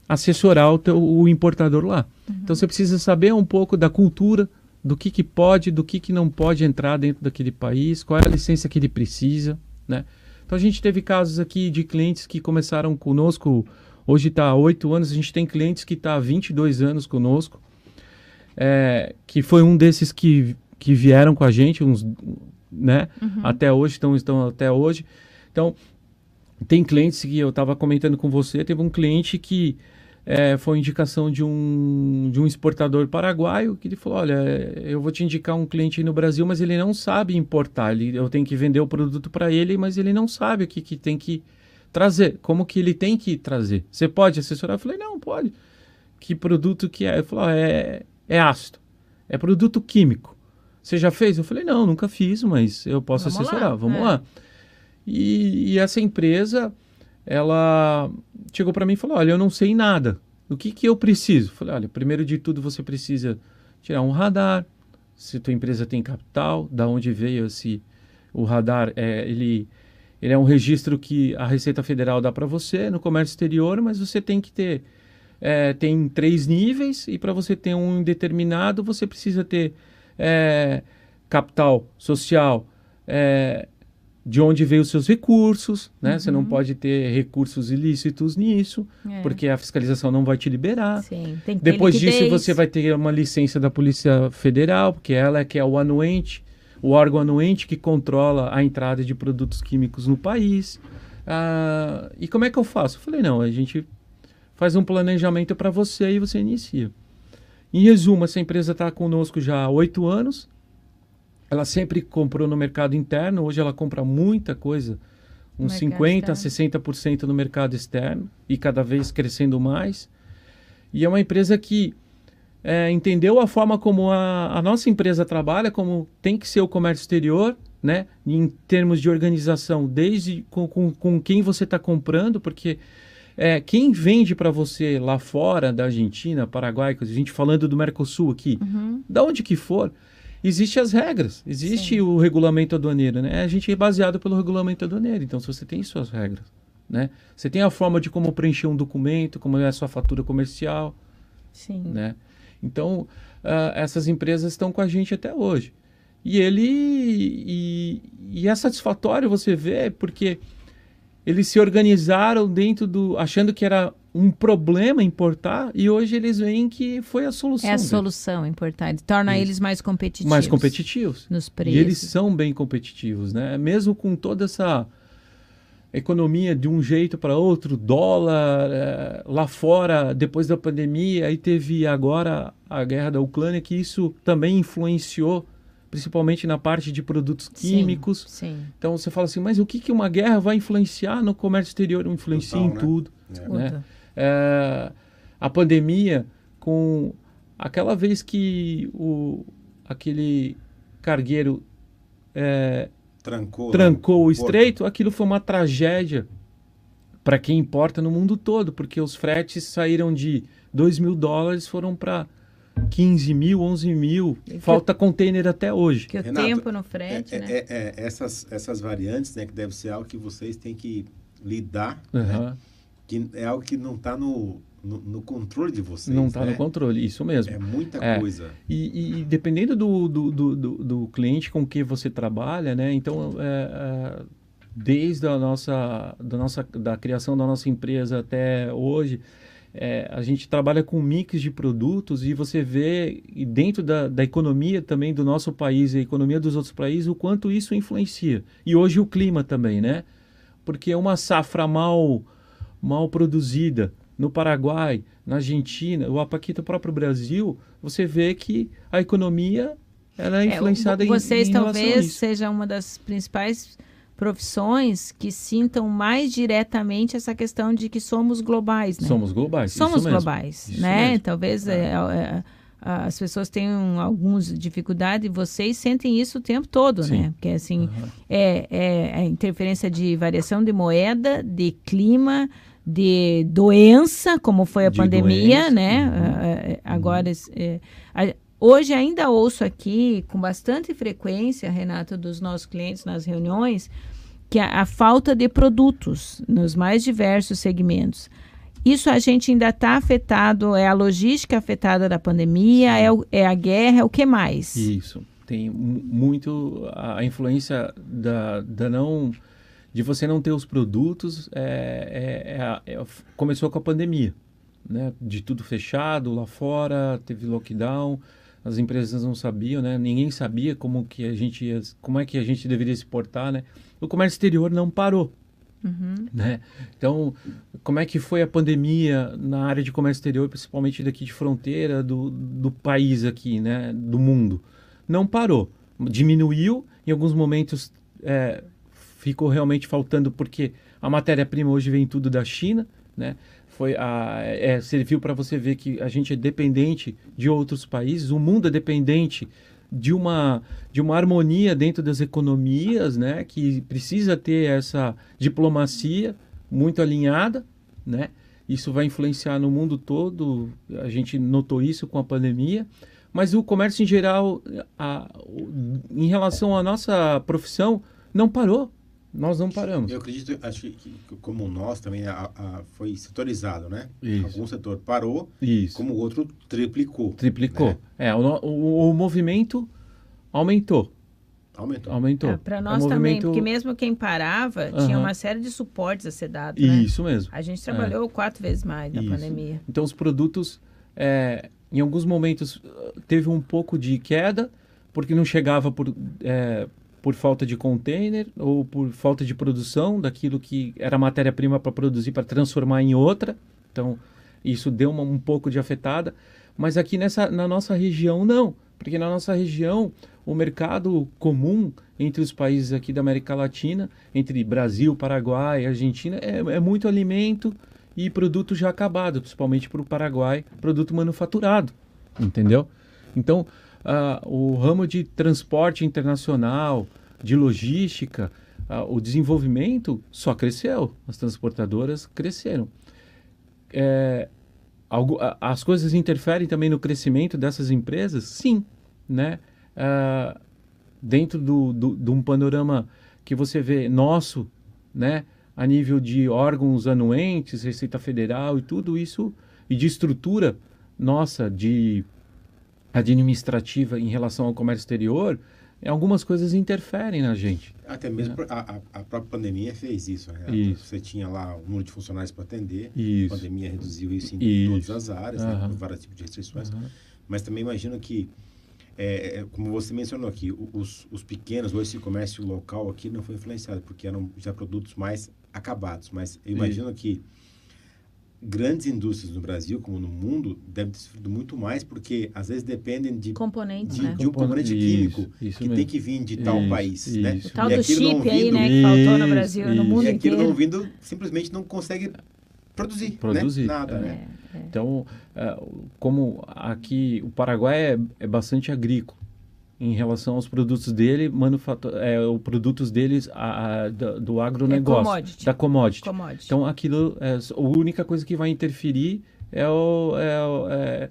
assessorar o, teu, o importador lá. Uhum. Então você precisa saber um pouco da cultura, do que, que pode, do que, que não pode entrar dentro daquele país, qual é a licença que ele precisa. Né? Então a gente teve casos aqui de clientes que começaram conosco, hoje está há oito anos, a gente tem clientes que está há 22 anos conosco, é, que foi um desses que, que vieram com a gente, uns, né? Uhum. até hoje, estão, estão até hoje. Então, tem clientes que eu estava comentando com você, teve um cliente que eh, foi indicação de um, de um exportador paraguaio, que ele falou, olha, eu vou te indicar um cliente aí no Brasil, mas ele não sabe importar, ele, eu tenho que vender o produto para ele, mas ele não sabe o que, que tem que trazer, como que ele tem que trazer. Você pode assessorar? Eu falei, não, pode. Que produto que é? Ele falou, "Ah, é, é ácido, é produto químico. Você já fez? Eu falei, não, nunca fiz, mas eu posso Vamos lá, assessorar, vamos é. lá. E, e essa empresa, ela chegou para mim e falou: Olha, eu não sei nada. O que, que eu preciso? Falei: Olha, primeiro de tudo você precisa tirar um radar, se tua empresa tem capital, da onde veio esse o radar. É, ele, ele é um registro que a Receita Federal dá para você no comércio exterior, mas você tem que ter. é, tem três níveis e para você ter um determinado você precisa ter é, capital social, é, de onde veio os seus recursos, né? Você não Uhum. pode ter recursos ilícitos nisso, É. porque a fiscalização não vai te liberar. Sim, tem que ter Depois disso, liquidez. você vai ter uma licença da Polícia Federal, porque ela é que é o anuente, o órgão anuente que controla a entrada de produtos químicos no país. Ah, e como é que eu faço? Eu falei, não, a gente faz um planejamento para você e você inicia. Em resumo, essa empresa está conosco já há oito anos. Ela sempre comprou no mercado interno, hoje ela compra muita coisa, uns Mercado 50% a externo. 60% no mercado externo e cada vez crescendo mais. E é uma empresa que é, entendeu a forma como a, a nossa empresa trabalha, como tem que ser o comércio exterior, né? Em termos de organização, desde com, com, com quem você está comprando, porque é, quem vende para você lá fora da Argentina, Paraguai, a gente falando do Mercosul aqui, Uhum. da onde que for, existem as regras, existe Sim. o regulamento aduaneiro, né? A gente é baseado pelo regulamento aduaneiro, então se você tem suas regras, né? Você tem a forma de como preencher um documento, como é a sua fatura comercial, Sim. né? Então, ah, essas empresas estão com a gente até hoje. E ele e, e é satisfatório você ver porque eles se organizaram dentro do achando que era um problema importar e hoje eles veem que foi a solução. É a solução importante. Torna Isso. eles mais competitivos. Mais competitivos. Nos E preços. eles são bem competitivos, né? Mesmo com toda essa economia de um jeito para outro, dólar eh, lá fora, depois da pandemia, aí teve agora a guerra da Ucrânia, que isso também influenciou, principalmente na parte de produtos Sim, químicos. Sim. Então você fala assim, mas o que, que uma guerra vai influenciar no comércio exterior? Influencia Total, em né? tudo. É. Né? É, a pandemia com aquela vez que o aquele cargueiro é, Trancou. trancou o porto. estreito, aquilo foi uma tragédia para quem importa no mundo todo, porque os fretes saíram de 2 mil dólares, foram para 15 mil, 11 mil. que- Falta container até hoje. Porque o Renato, tempo no frete, é- né? é- é, essas, essas variantes, né, que deve ser algo que vocês têm que lidar, né, Aham. Que é algo que não está no, no, no controle de vocês. Não está né? no controle, isso mesmo. É muita É. coisa. E, e dependendo do, do, do, do, cliente com que você trabalha, né? Então, é, é, desde a nossa, da nossa da criação da nossa empresa até hoje, é, a gente trabalha com mix de produtos e você vê dentro da, da economia também do nosso país e a economia dos outros países o quanto isso influencia. E hoje o clima também, né? Porque uma safra mal, mal produzida no Paraguai, na Argentina, ou aqui no próprio Brasil, você vê que a economia ela é É, influenciada em, Vocês em a talvez sejam uma das principais profissões que sintam mais diretamente essa questão de que somos globais, né? Somos globais. somos globais, né? mesmo. Talvez é, é, as pessoas tenham algumas dificuldades e vocês sentem isso o tempo todo, Sim. né? Porque assim, Aham. é, é a interferência de variação de moeda, de clima, de doença, como foi a De pandemia, doença, né? uhum. Ah, Agora, é, a- hoje ainda ouço aqui com bastante frequência, Renato, dos nossos clientes nas reuniões, que a, a falta de produtos nos mais diversos segmentos. Isso a gente ainda está afetado, é a logística afetada da pandemia, é, o- é a guerra, é o que mais? Isso. Tem mu- muito a influência da, da não de você não ter os produtos é, é- é é começou com a pandemia, né? De tudo fechado lá fora, teve lockdown, as empresas não sabiam, né? Ninguém sabia como que a gente ia, como é que a gente deveria se portar, né? O comércio exterior não parou, Uhum. né? Então, como é que foi a pandemia na área de comércio exterior, principalmente daqui de fronteira do, do país aqui, né? Do mundo. Não parou. Diminuiu, em alguns momentos é, ficou realmente faltando, porque a matéria-prima hoje vem tudo da China, né? Foi a, é, serviu para você ver que a gente é dependente de outros países, o mundo é dependente de uma, de uma harmonia dentro das economias, né? Que precisa ter essa diplomacia muito alinhada, né? Isso vai influenciar no mundo todo. A gente notou isso com a pandemia. Mas o comércio em geral, a- em relação à nossa profissão, não parou. Nós não paramos. Eu acredito, acho que, como nós também a- a- foi setorizado, né? Isso. Algum setor parou, Isso. como o outro triplicou. Triplicou. né? É, o, o- o movimento aumentou. Aumentou. Aumentou. para O nós também, movimento- porque mesmo quem parava tinha uma série de suportes a ser dado, né? Isso mesmo. A gente trabalhou quatro vezes mais na Isso. pandemia. Então os produtos, é, em alguns momentos, teve um pouco de queda, porque não chegava por, é, por falta de container ou por falta de produção daquilo que era matéria-prima para produzir, para transformar em outra. Então isso deu uma, um pouco de afetada. Mas aqui nessa, na nossa região, não. Porque na nossa região, o mercado comum entre os países aqui da América Latina, entre Brasil, Paraguai, Argentina, é, é muito alimento e produto já acabado, principalmente para o Paraguai, produto manufaturado, entendeu? Então, ah, o ramo de transporte internacional, de logística, ah, o desenvolvimento só cresceu, as transportadoras cresceram. É, algo- as coisas interferem também no crescimento dessas empresas? Sim, né? Ah, dentro do, do, de um panorama que você vê nosso, né? A nível de órgãos anuentes, Receita Federal e tudo isso, e de estrutura nossa de administrativa em relação ao comércio exterior, algumas coisas interferem na gente. Até mesmo por- a, a- a própria pandemia fez isso. Né? Isso. Você tinha lá o número de funcionários para atender. A Isso. pandemia reduziu isso em Isso. todas as áreas, né? Aham. com vários tipos de restrições. Aham. Mas também imagino que, é, é, como você mencionou aqui, os, os pequenos, ou esse comércio local aqui não foi influenciado, porque eram já produtos mais acabados. Mas eu imagino que grandes indústrias no Brasil, como no mundo, devem ter sofrido muito mais, porque às vezes dependem de, Componentes, de, né? de um componente Isso, químico isso que mesmo. tem que vir de tal Isso, país. Né? O tal E do aquilo chip aí, vindo- né, que faltou no Isso, Brasil, no isso. mundo E aquilo inteiro. não vindo, simplesmente não consegue produzir. Produzir, Né? Nada, é. né? Então, é, como aqui o Paraguai é, é bastante agrícola em relação aos produtos dele, manufatu é, os produtos deles a, a- do, do agronegócio, commodity. da commodity. Commodity. Então, aquilo, é, a única coisa que vai interferir é o, é, é,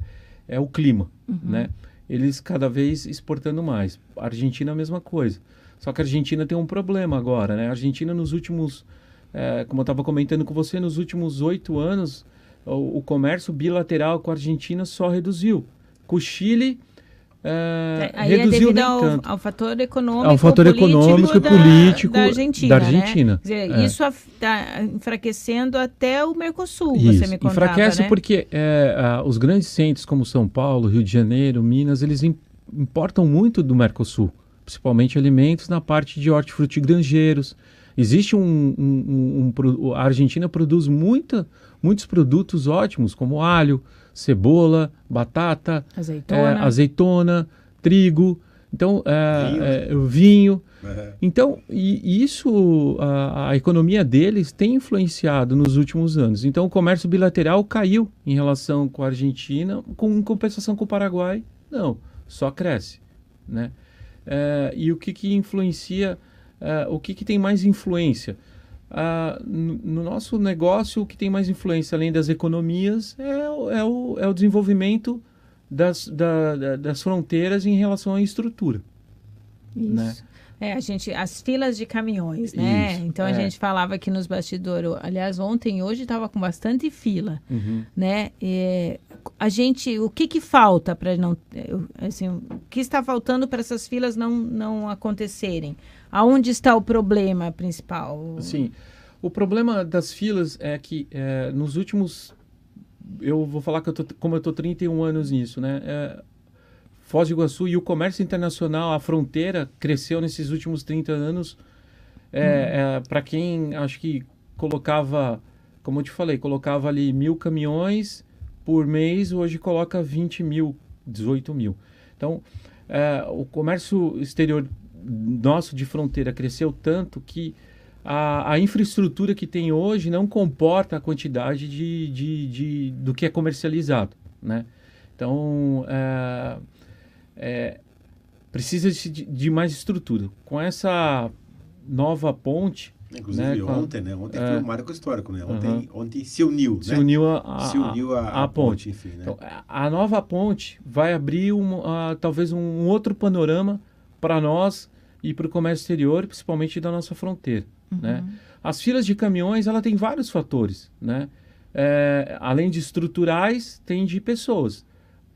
é o clima, Uhum. né? Eles cada vez exportando mais. A Argentina é a mesma coisa. Só que a Argentina tem um problema agora, né? A Argentina nos últimos, é, como eu estava comentando com você, nos últimos oito anos, o, o comércio bilateral com a Argentina só reduziu. Com o Chile, é, Aí é reduziu devido nem ao, tanto. ao fator econômico, Ao fator econômico e político da Argentina. da Argentina. Né? Dizer, É. Isso está enfraquecendo até o Mercosul, Isso. você me contava, Enfraquece né? porque é, os grandes centros como São Paulo, Rio de Janeiro, Minas, eles im- importam muito do Mercosul, principalmente alimentos na parte de hortifruti granjeiros. Existe um, um- um- um a Argentina produz muita, muitos produtos ótimos como alho, cebola, batata, Azeitona. é, azeitona, trigo, então é, Vinho. é, vinho. É. Então, e e isso, a, a economia deles tem influenciado nos últimos anos. Então, o comércio bilateral caiu em relação com a Argentina, com em compensação com o Paraguai, não, só cresce, né? É, e o que que influencia, é, o que que tem mais influência? Ah, no, no nosso negócio, o que tem mais influência, além das economias, é, o- é, o, é o desenvolvimento das, da- da- das fronteiras em relação à estrutura. Isso. né? É, a gente, as filas de caminhões, né? Isso, então a é. gente falava aqui nos bastidores, aliás, ontem e hoje estava com bastante fila, né? E a gente, o que que falta para não, assim, o que está faltando para essas filas não, não acontecerem? Aonde está o problema principal? Sim. O problema das filas é que é, nos últimos. Eu vou falar que eu tô, como eu estou 31 anos nisso, né? É, Foz do Iguaçu e o comércio internacional, a fronteira, cresceu nesses últimos 30 anos. É, Para quem acho que colocava, como eu te falei, colocava ali mil caminhões por mês, hoje coloca 20 mil, 18 mil. Então, é, o comércio exterior nosso de fronteira cresceu tanto que a, a infraestrutura que tem hoje não comporta a quantidade de, de, de- do que é comercializado, né? Então, é, é, precisa de, de mais estrutura. Com essa nova ponte, Inclusive Né, com a- ontem, né? Ontem é. foi um marco histórico, né? Ontem, Aham. ontem se uniu, se né? uniu a, a, se uniu a, a a ponte. enfim, né? Então, a- nova ponte vai abrir um, ah, talvez um outro panorama para nós e para o comércio exterior, principalmente da nossa fronteira. Né? As filas de caminhões ela tem vários fatores. Né? É, além de estruturais, tem de pessoas.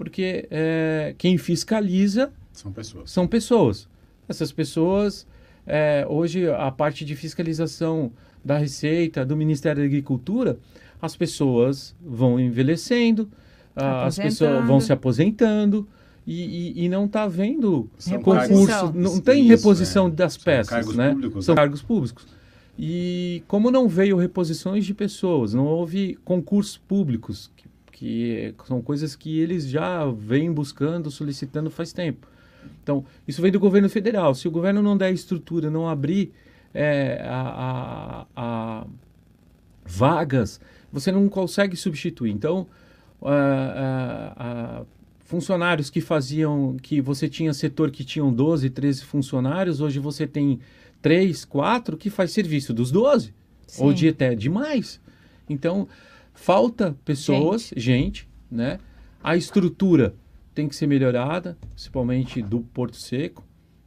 Porque é, quem fiscaliza São pessoas. são pessoas. Essas pessoas, é, hoje, a parte de fiscalização da Receita, do Ministério da Agricultura, as pessoas vão envelhecendo, as pessoas vão se aposentando e, e- e não está havendo São concurso, cargos- não tem Isso, reposição é. das São peças, cargos né? públicos, São né? cargos públicos. E como não veio reposições de pessoas, não houve concursos públicos, que, são coisas que eles já vêm buscando, solicitando faz tempo. Então, isso vem do governo federal. Se o governo não der estrutura, não abrir é, a, a- a vagas, você não consegue substituir. Então, ah, funcionários que faziam, que você tinha setor que tinham 12, 13 funcionários, hoje você tem 3, 4 que faz serviço dos 12, ou Sim. de até demais. Então, falta pessoas, gente, né? A estrutura tem que ser melhorada, principalmente do Porto Seco,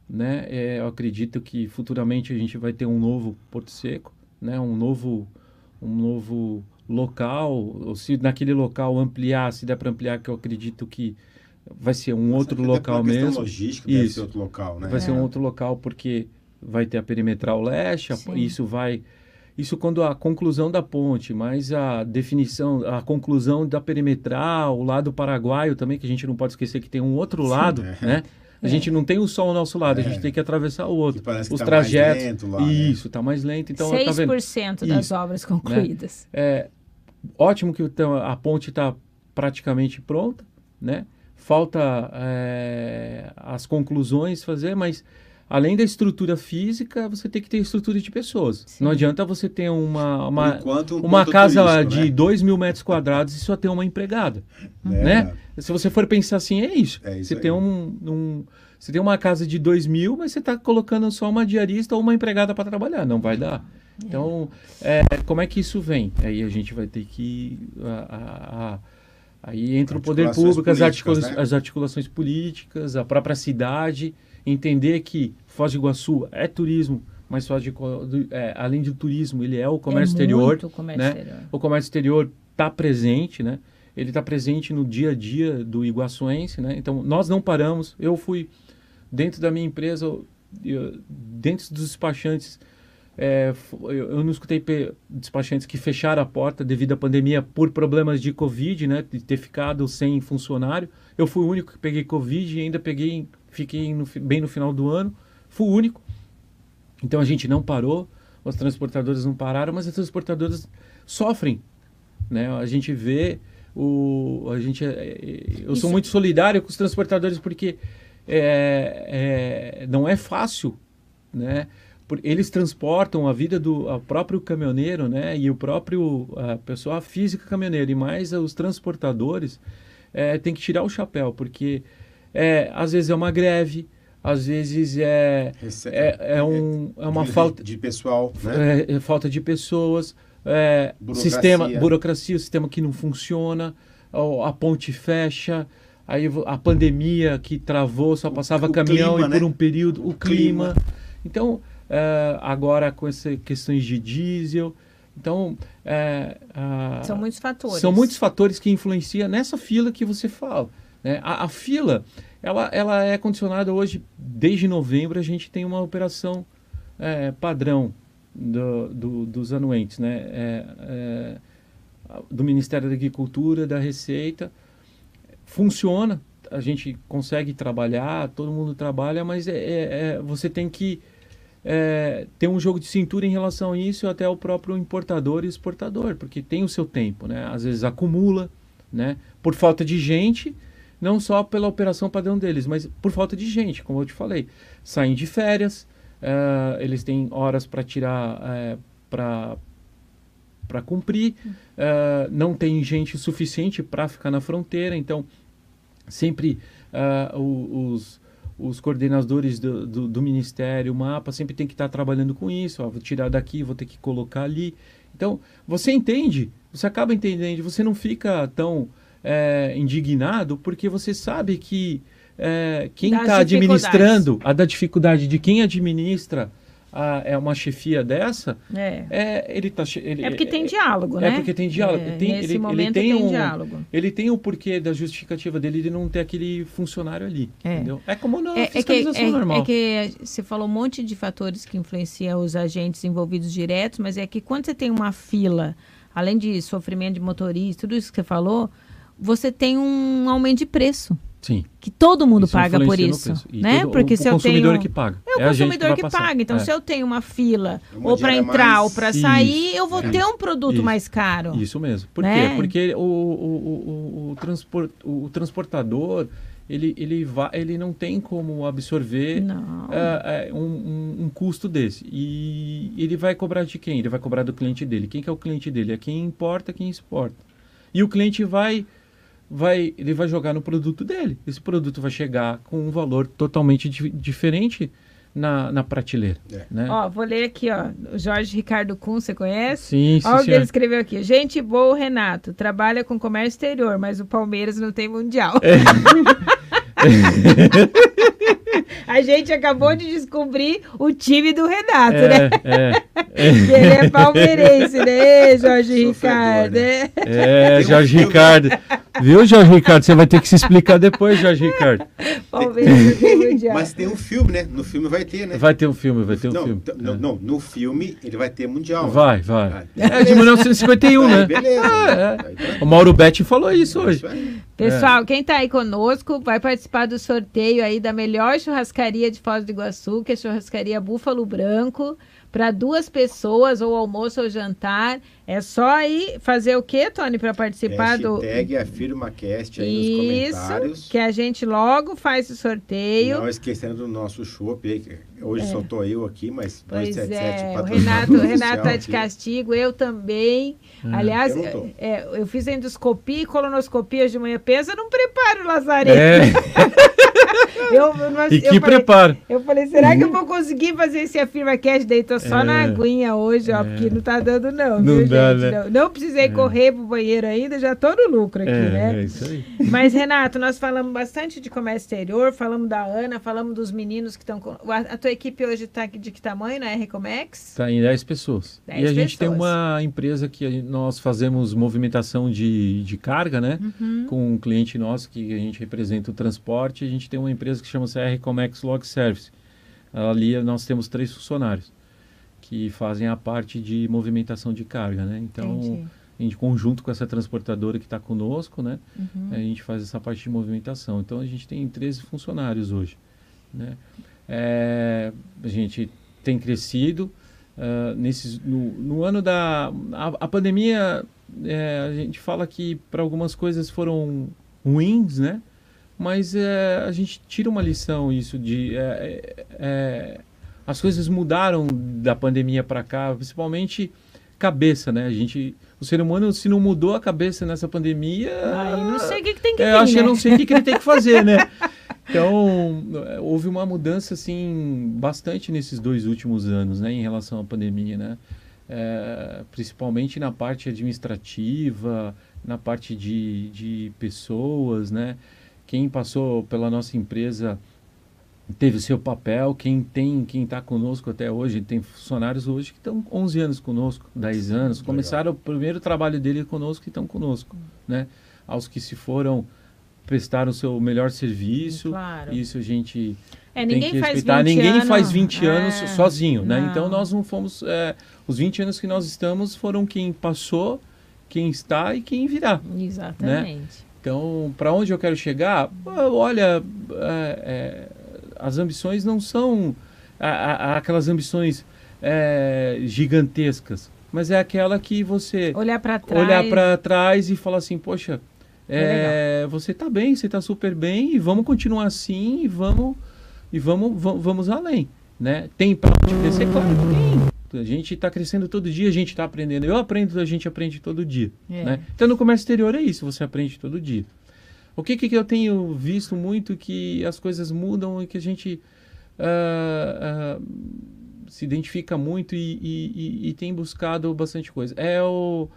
né? É, eu acredito que futuramente a gente vai ter um novo Porto Seco, né? Um novo, um novo local, ou se naquele local ampliar, se der para ampliar, que eu acredito que vai ser um outro local mesmo. logística deve Isso. ser outro local, né? Vai ser É. um outro local porque vai ter a perimetral leste, a- isso vai isso quando a conclusão da ponte, mas a definição, a conclusão da perimetral, o lado paraguaio também, que a gente não pode esquecer que tem um outro lado, é. né? A gente não tem um só ao nosso lado, a É. gente tem que atravessar o Que outro. parece que Os tá mais trajetos. lento lá, né? isso, tá mais lento. Então, tá vendo? 6% das Isso. obras concluídas. É ótimo que a ponte está praticamente pronta, né? Falta é, as conclusões fazer, mas além da estrutura física, você tem que ter estrutura de pessoas. Sim. Não adianta você ter uma, uma, enquanto, um uma casa de né? 2 mil metros quadrados e só ter uma empregada, É, né? Se você for pensar assim, é isso. É isso você aí. tem um, um- você tem uma casa de 2 mil, mas você está colocando só uma diarista ou uma empregada para trabalhar. Não vai dar. Então, é, como é que isso vem? Aí a gente vai ter que. a- a- a- aí entra o poder público, as, articula- né? as articulações políticas, a própria cidade, entender que Foz do Iguaçu é turismo, mas Foz de, é, além do turismo, ele é o comércio é exterior Muito comércio né? exterior. o comércio exterior está presente, né? Ele está presente no dia a dia do iguaçuense, né? Então, nós não paramos. Eu fui dentro da minha empresa, eu- dentro dos despachantes, é, eu, não escutei despachantes que fecharam a porta devido à pandemia por problemas de Covid, né? De ter ficado sem funcionário. Eu fui o único que peguei Covid e ainda peguei, fiquei no bem no final do ano. Fui o único. Então a gente não parou, os transportadores não pararam, mas as transportadoras sofrem, né? A gente vê o, a gente, é- é- eu sou Isso- muito solidário com os transportadores porque é, é, não é fácil, né? Por- Eles transportam a vida do a próprio caminhoneiro, né? E o próprio a pessoa física caminhoneira e mais os transportadores é, tem que tirar o chapéu porque é, às vezes é uma greve, às vezes é Rece- é, é, um, é uma de, falta de pessoal, né? é, é falta de pessoas, é, Burocracia. sistema, burocracia, o sistema que não funciona, o- a ponte fecha, aí a pandemia que travou, só passava o caminhão clima, e por né? um período, o, clima. clima. Então, é, agora com essas questões de diesel, então é, a- São muitos fatores. são muitos fatores que influenciam nessa fila que você fala. né? A, a fila, ela, ela é condicionada hoje, desde novembro, a gente tem uma operação é, padrão do, do- dos anuentes, né? É, é, do Ministério da Agricultura, da Receita. Funciona, a gente consegue trabalhar, todo mundo trabalha, mas é, é- é- você tem que é, ter um jogo de cintura em relação a isso, até o próprio importador e exportador, porque tem o seu tempo, né? Às vezes acumula, né? Por falta de gente, não só pela operação padrão deles, mas por falta de gente, como eu te falei. Saem de férias, eh, eles têm horas para tirar, para para cumprir, eh, não tem gente suficiente para ficar na fronteira, então sempre o- os, os coordenadores do, do, do ministério, o mapa, sempre tem que estar trabalhando com isso. Ó, vou tirar daqui, vou ter que colocar ali. Então, você entende, você acaba entendendo, você não fica tão eh, indignado, porque você sabe que eh, quem está administrando, a da dificuldade de quem administra a, é uma chefia dessa, É. é, ele tá, ele, É porque tem diálogo, né? é porque tem diálogo. É, Tem- nesse ele- ele momento tem tem, um- diálogo. ele tem o porquê da justificativa dele de não ter aquele funcionário ali. É. Entendeu? É como na É, é que, fiscalização é- normal. é que você falou um monte de fatores que influenciam os agentes envolvidos diretos, mas é que quando você tem uma fila, além de sofrimento de motorista, tudo isso que você falou, você tem um aumento de preço. Sim. Que todo mundo Isso paga por isso. preço. E Né? todo- Porque o, se o eu consumidor tenho. que paga. É o gente consumidor que, passar. paga. Então, É. se eu tenho uma fila É uma ou para entrar mais- ou para Isso, sair, eu vou é. ter um produto Isso. mais caro. Isso mesmo. Por Né? quê? Porque o, o, o, o, o transpor- o transportador, ele, ele, vai, ele não tem como absorver Não. é, é, um, um- um custo desse. E ele vai cobrar de quem? Ele vai cobrar do cliente dele. Quem que é o cliente dele? É quem importa, quem exporta. E o cliente vai, vai, ele vai jogar no produto dele. Esse produto vai chegar com um valor totalmente di- diferente na, na prateleira. É. Né? Ó, vou ler aqui, ó. O Jorge Ricardo Kuhn, você conhece? sim, sim, Olha o que ele escreveu aqui. Gente boa, Renato. Trabalha com comércio exterior, mas o Palmeiras não tem mundial. É. A gente acabou de descobrir o time do Renato, né? É, é, ele é palmeirense, né, Jorge Sofredor, Ricardo? né? É. é, Jorge Ricardo. Viu, Jorge Ricardo? Você vai ter que se explicar depois, Jorge Ricardo. Tem mundial. Mas tem um filme, né? No filme vai ter, né? Vai ter um filme, vai ter um não, filme. não, É. não, no filme ele vai ter mundial. Vai, vai. Vai. É de 1951, Aí, né? Beleza. É, Aí tá- O Mauro Betti falou isso é hoje. Pessoal, quem tá aí conosco vai participar do sorteio aí da melhor churrascaria de Foz do Iguaçu, que é a churrascaria Búfalo Branco, para duas pessoas, ou almoço ou jantar. É só aí fazer o quê, Tony, para participar do. Hashtag AfirmaCast aí nos Isso, comentários. que a gente logo faz o sorteio. Não esquecendo do nosso chopp aí. Hoje só tô eu aqui, mas Pois 277 é, o Renato, o Renato oficial tá de castigo, eu também. Aliás, Eu não é, eu fiz endoscopia e colonoscopia de manhã. Pensa num preparo, Lazarento. É, Eu, eu, não- e eu que falei, preparo. eu falei, será que eu vou conseguir fazer esse Afirma Cash? Daí tô só É. na aguinha hoje, ó, É. porque não tá dando não, Não viu, dá, gente? né? Não, não precisei correr pro banheiro ainda, já tô no lucro aqui, É, né? é isso aí. Mas, Renato, nós falamos bastante de comércio exterior, falamos da Ana, falamos dos meninos que estão com... A, a tua equipe hoje tá de que tamanho na R-Comex? Tá em 10 pessoas. 10 e a gente tem pessoas. uma empresa que nós fazemos movimentação de, de carga, né? Uhum. Com um cliente nosso que a gente representa o transporte. A gente tem uma empresa que chama-se R Comex Log Service. Ali nós temos três funcionários que fazem a parte de movimentação de carga, né? Então, Entendi. gente conjunto com essa transportadora que está conosco, né? Uhum. A gente faz essa parte de movimentação. Então a gente tem 13 funcionários hoje. Né? É, a gente tem crescido. ah, nesses, no, no ano da. A, a pandemia, é, a gente fala que para algumas coisas foram ruins, né? Mas é, a gente tira uma lição isso de. é, é, as coisas mudaram da pandemia para cá, principalmente cabeça, né? A gente, o ser humano, se não mudou a cabeça nessa pandemia, Aí não sei o que, que tem que é, vir, eu acho que né? eu não sei o que, que ele tem que fazer, né? Então, é, houve uma mudança, assim, bastante nesses dois últimos anos, né? Em relação à pandemia, né? É, principalmente na parte administrativa, na parte de, de pessoas, né? Quem passou pela nossa empresa teve o seu papel, quem tem, quem está conosco até hoje, tem funcionários hoje que estão 11 anos conosco, 10 anos, Legal. começaram o primeiro trabalho dele conosco e estão conosco, né? Aos que se foram prestaram o seu melhor serviço, Claro. isso a gente É, tem que respeitar. 20 Ninguém anos, faz 20 anos é, sozinho, né? não. Então nós não fomos, é, os 20 anos que nós estamos foram quem passou, quem está e quem virá. Exatamente. Então, para onde eu quero chegar? Olha, é, é, as ambições não são a- a- aquelas ambições é, gigantescas, mas é aquela que você Olhar para trás. olhar para trás e falar assim, poxa, É é, você está bem, você está super bem e vamos continuar assim e vamos e vamos va- vamos além, né? Tem para onde crescer, claro que tem. A gente está crescendo todo dia, a gente está aprendendo. Eu aprendo, a gente aprende todo dia. É. Né? Então no comércio exterior é isso, você aprende todo dia. O que, que eu tenho visto muito que as coisas mudam e que a gente ah, ah, se identifica muito e, e- e- e tem buscado bastante coisa. É o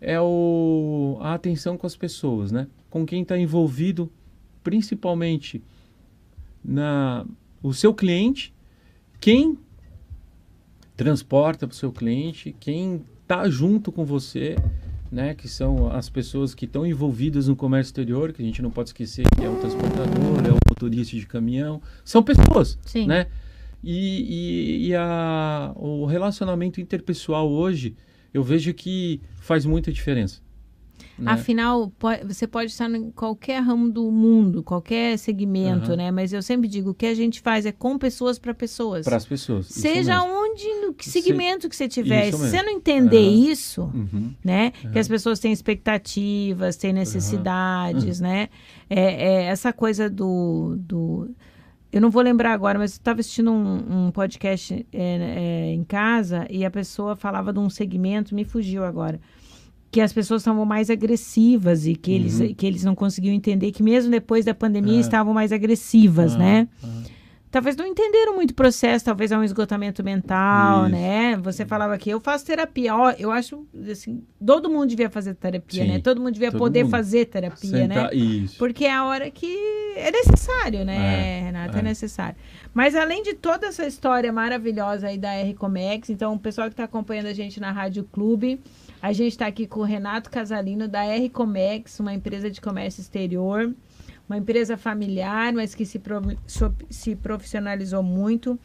é o, a atenção com as pessoas, né? Com quem está envolvido, principalmente na o seu cliente, quem transporta para o seu cliente, quem está junto com você, né? Que são as pessoas que estão envolvidas no comércio exterior, que a gente não pode esquecer que é o transportador, é o motorista de caminhão, são pessoas, Sim. né? E, e, e a, o relacionamento interpessoal hoje, eu vejo que faz muita diferença. né? Afinal, você pode estar em qualquer ramo do mundo, qualquer segmento, Aham. né? Mas eu sempre digo, o que a gente faz é com pessoas para pessoas. Para as pessoas. Seja onde, no que Se- segmento que você tiver. Se você não entender Aham. isso, Uhum. né? Que as pessoas têm expectativas, têm necessidades, Uhum. né? É, é essa coisa do, do... Eu não vou lembrar agora, mas eu estava assistindo um, um podcast é, é, em casa e a pessoa falava de um segmento, me fugiu agora, que as pessoas estavam mais agressivas e que, eles, Uhum. que eles não conseguiam entender que mesmo depois da pandemia Ah. estavam mais agressivas, Ah, né? Talvez não entenderam muito o processo, talvez é um esgotamento mental, Isso. né? Você falava que eu faço terapia. Ó, eu acho assim, todo mundo devia fazer terapia, Sim, né? Todo mundo devia todo poder mundo. fazer terapia, né? Sentar- Isso. Porque é a hora que é necessário, né, É, Renata? É. é. necessário. Mas além de toda essa história maravilhosa aí da R Comex, então o pessoal que está acompanhando a gente na Rádio Clube, a gente está aqui com o Renato Casalino da R Comex, uma empresa de comércio exterior, uma empresa familiar, mas que se, se profissionalizou muito.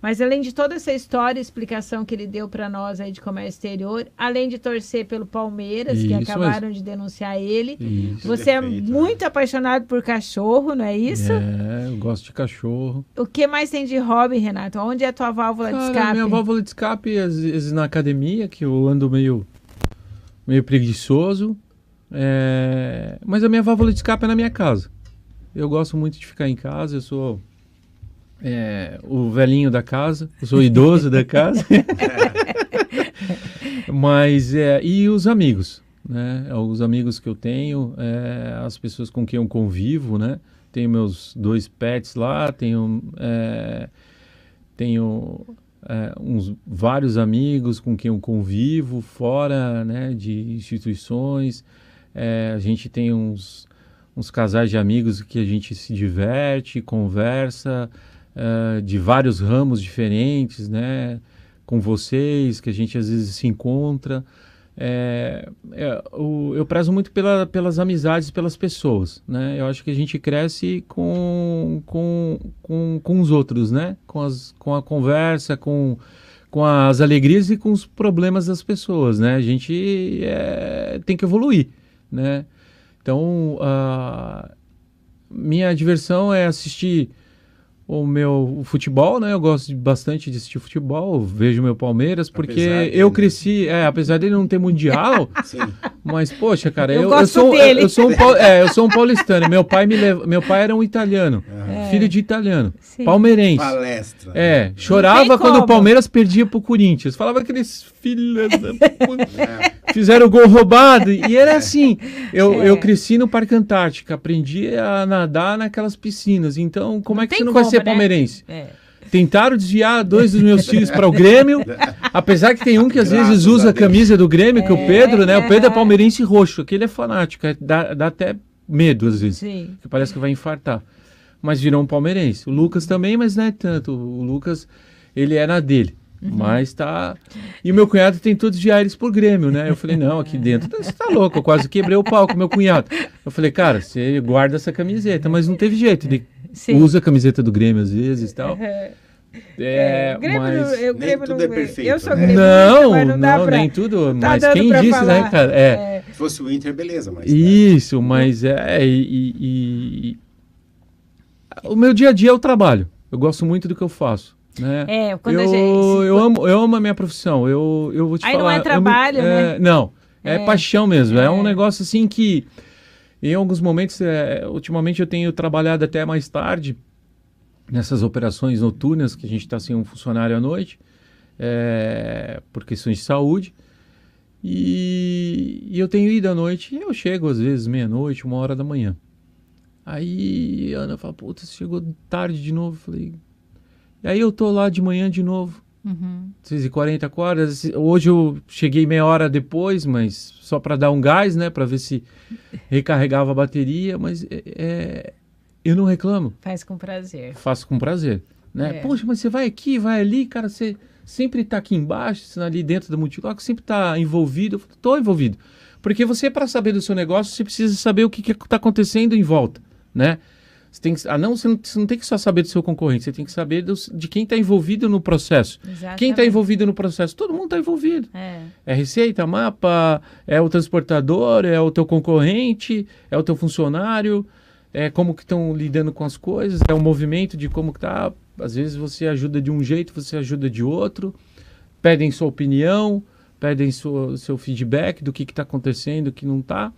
Mas além de toda essa história e explicação que ele deu para nós aí de comércio exterior, além de torcer pelo Palmeiras, que Isso acabaram de denunciar ele, Isso. você é Perfeito, né? muito apaixonado por cachorro, não é isso? É, eu gosto de cachorro. O que mais tem de hobby, Renato? Onde é a tua válvula de Cara, escape? minha válvula de escape, às vezes na academia, que eu ando meio, meio preguiçoso. É, Mas a minha válvula de escape é na minha casa. Eu gosto muito de ficar em casa, eu sou é, o velhinho da casa, eu sou idoso da casa. Mas, é, e os amigos, né? Os amigos que eu tenho, é, as pessoas com quem eu convivo, né? Tenho meus dois pets lá, tenho, é, tenho é, uns vários amigos com quem eu convivo fora, né? De instituições. É, a gente tem uns, uns casais de amigos que a gente se diverte, conversa é, de vários ramos diferentes, né? Com vocês, que a gente às vezes se encontra. É, é, o- eu prezo muito pela, pelas amizades, pelas pessoas, né? Eu acho que a gente cresce com, com, com, com os outros, né? Com, as, com a conversa, com, com as alegrias e com os problemas das pessoas, né? A gente é, tem que evoluir, né? Então, a minha diversão é assistir o meu futebol, né? Eu gosto bastante de assistir futebol, vejo meu Palmeiras, porque Apesar dele, eu né? cresci, é, apesar dele não ter mundial, Sim. mas poxa, cara, Eu eu, eu, sou, dele. eu, eu sou um, é, eu sou um paulistano. Meu pai me leva, meu pai era um italiano, Aham. filho de italiano, Sim. palmeirense. Palestra. É, chorava quando o Palmeiras perdia pro Corinthians. Falava aqueles filhos da. É. Fizeram o gol roubado. E era assim. Eu, É. eu cresci no Parque Antártica, aprendi a nadar naquelas piscinas. Então, como Não é que você não vai como, ser né? palmeirense? É. Tentaram desviar dois dos meus filhos para o Grêmio, apesar que tem um que às Graças vezes a usa a Deus. camisa do Grêmio, que é o Pedro, né? O Pedro é é. palmeirense roxo, aquele é fanático, é- dá, dá até medo às vezes, Sim. que parece que vai infartar. Mas virou um palmeirense. O Lucas também, mas não é tanto. O Lucas, ele é na dele. Uhum. Mas tá. E o meu cunhado tentou desviar eles pro Grêmio, né? Eu falei, não, aqui dentro. Você tá louco, eu quase quebrei o pau com meu cunhado. Eu falei, cara, você guarda essa camiseta, mas não teve jeito. Ele Sim. usa a camiseta do Grêmio às vezes e tal. É, É, o Grêmio mas... não- eu- o Nem Grêmio tudo não- é perfeito, Eu sou né? Grêmio, Não, mas não dá não, pra... nem tudo. tá mas dando quem disse, falar. né, cara? É. É. Se fosse o Inter, beleza, mas. né? Isso, mas é. E, e- e- O meu dia a dia é o trabalho. Eu gosto muito do que eu faço. Né? É, quando a eu, gente- eu, amo, eu amo a minha profissão. Eu, eu vou te Aí não falar. é eu me- trabalho, é, né? Não, é, É. paixão mesmo. É. É. um negócio assim que, em alguns momentos, é, ultimamente eu tenho trabalhado até mais tarde nessas operações noturnas que a gente está sem um funcionário à noite, é, por questões de saúde. E, e eu tenho ido à noite e eu chego às vezes meia-noite, uma hora da manhã. Aí a Ana fala, puta, você chegou tarde de novo. Eu falei. E aí eu tô lá de manhã de novo. Uhum. 6h40 horas. Hoje eu cheguei meia hora depois, mas só para dar um gás, né? Para ver se recarregava a bateria. Mas é, é, eu não reclamo. Faz com prazer. Faço com prazer. Né? É. Poxa, mas você vai aqui, vai ali, cara, você sempre tá aqui embaixo, ali dentro da multiloco, sempre tá envolvido. Tô envolvido. Porque você, para saber do seu negócio, você precisa saber o que, que tá acontecendo em volta, né? Você tem que, ah, não, você não, você não tem que só saber do seu concorrente, você tem que saber dos- de quem está envolvido no processo. Quem está Exatamente. envolvido no processo? Todo mundo está envolvido. É. É receita, mapa, é o transportador, é o teu concorrente, é o teu funcionário, é como que estão lidando com as coisas, é o movimento de como que tá. Às vezes você ajuda de um jeito, você ajuda de outro, pedem sua opinião, pedem sua, seu feedback do que está acontecendo, o que não está.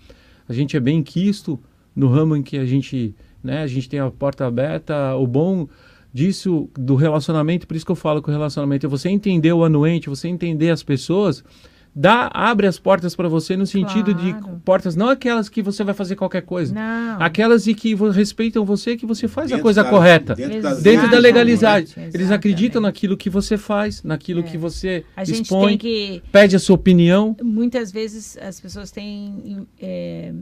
A gente é bem quisto no ramo em que a gente, né, a gente tem a porta aberta, o bom disso, do relacionamento, por isso que eu falo que o relacionamento é você entender o anuente, você entender as pessoas, dá, abre as portas para você no sentido Claro. de portas, não aquelas que você vai fazer qualquer coisa. Não. Aquelas de que respeitam você, que você faz a Dentro coisa da- correta. Dentro, Dentro da leis, legalidade. Exatamente, Eles acreditam naquilo que você faz, naquilo É. que você A gente expõe, tem que pede a sua opinião. muitas vezes as pessoas têm é,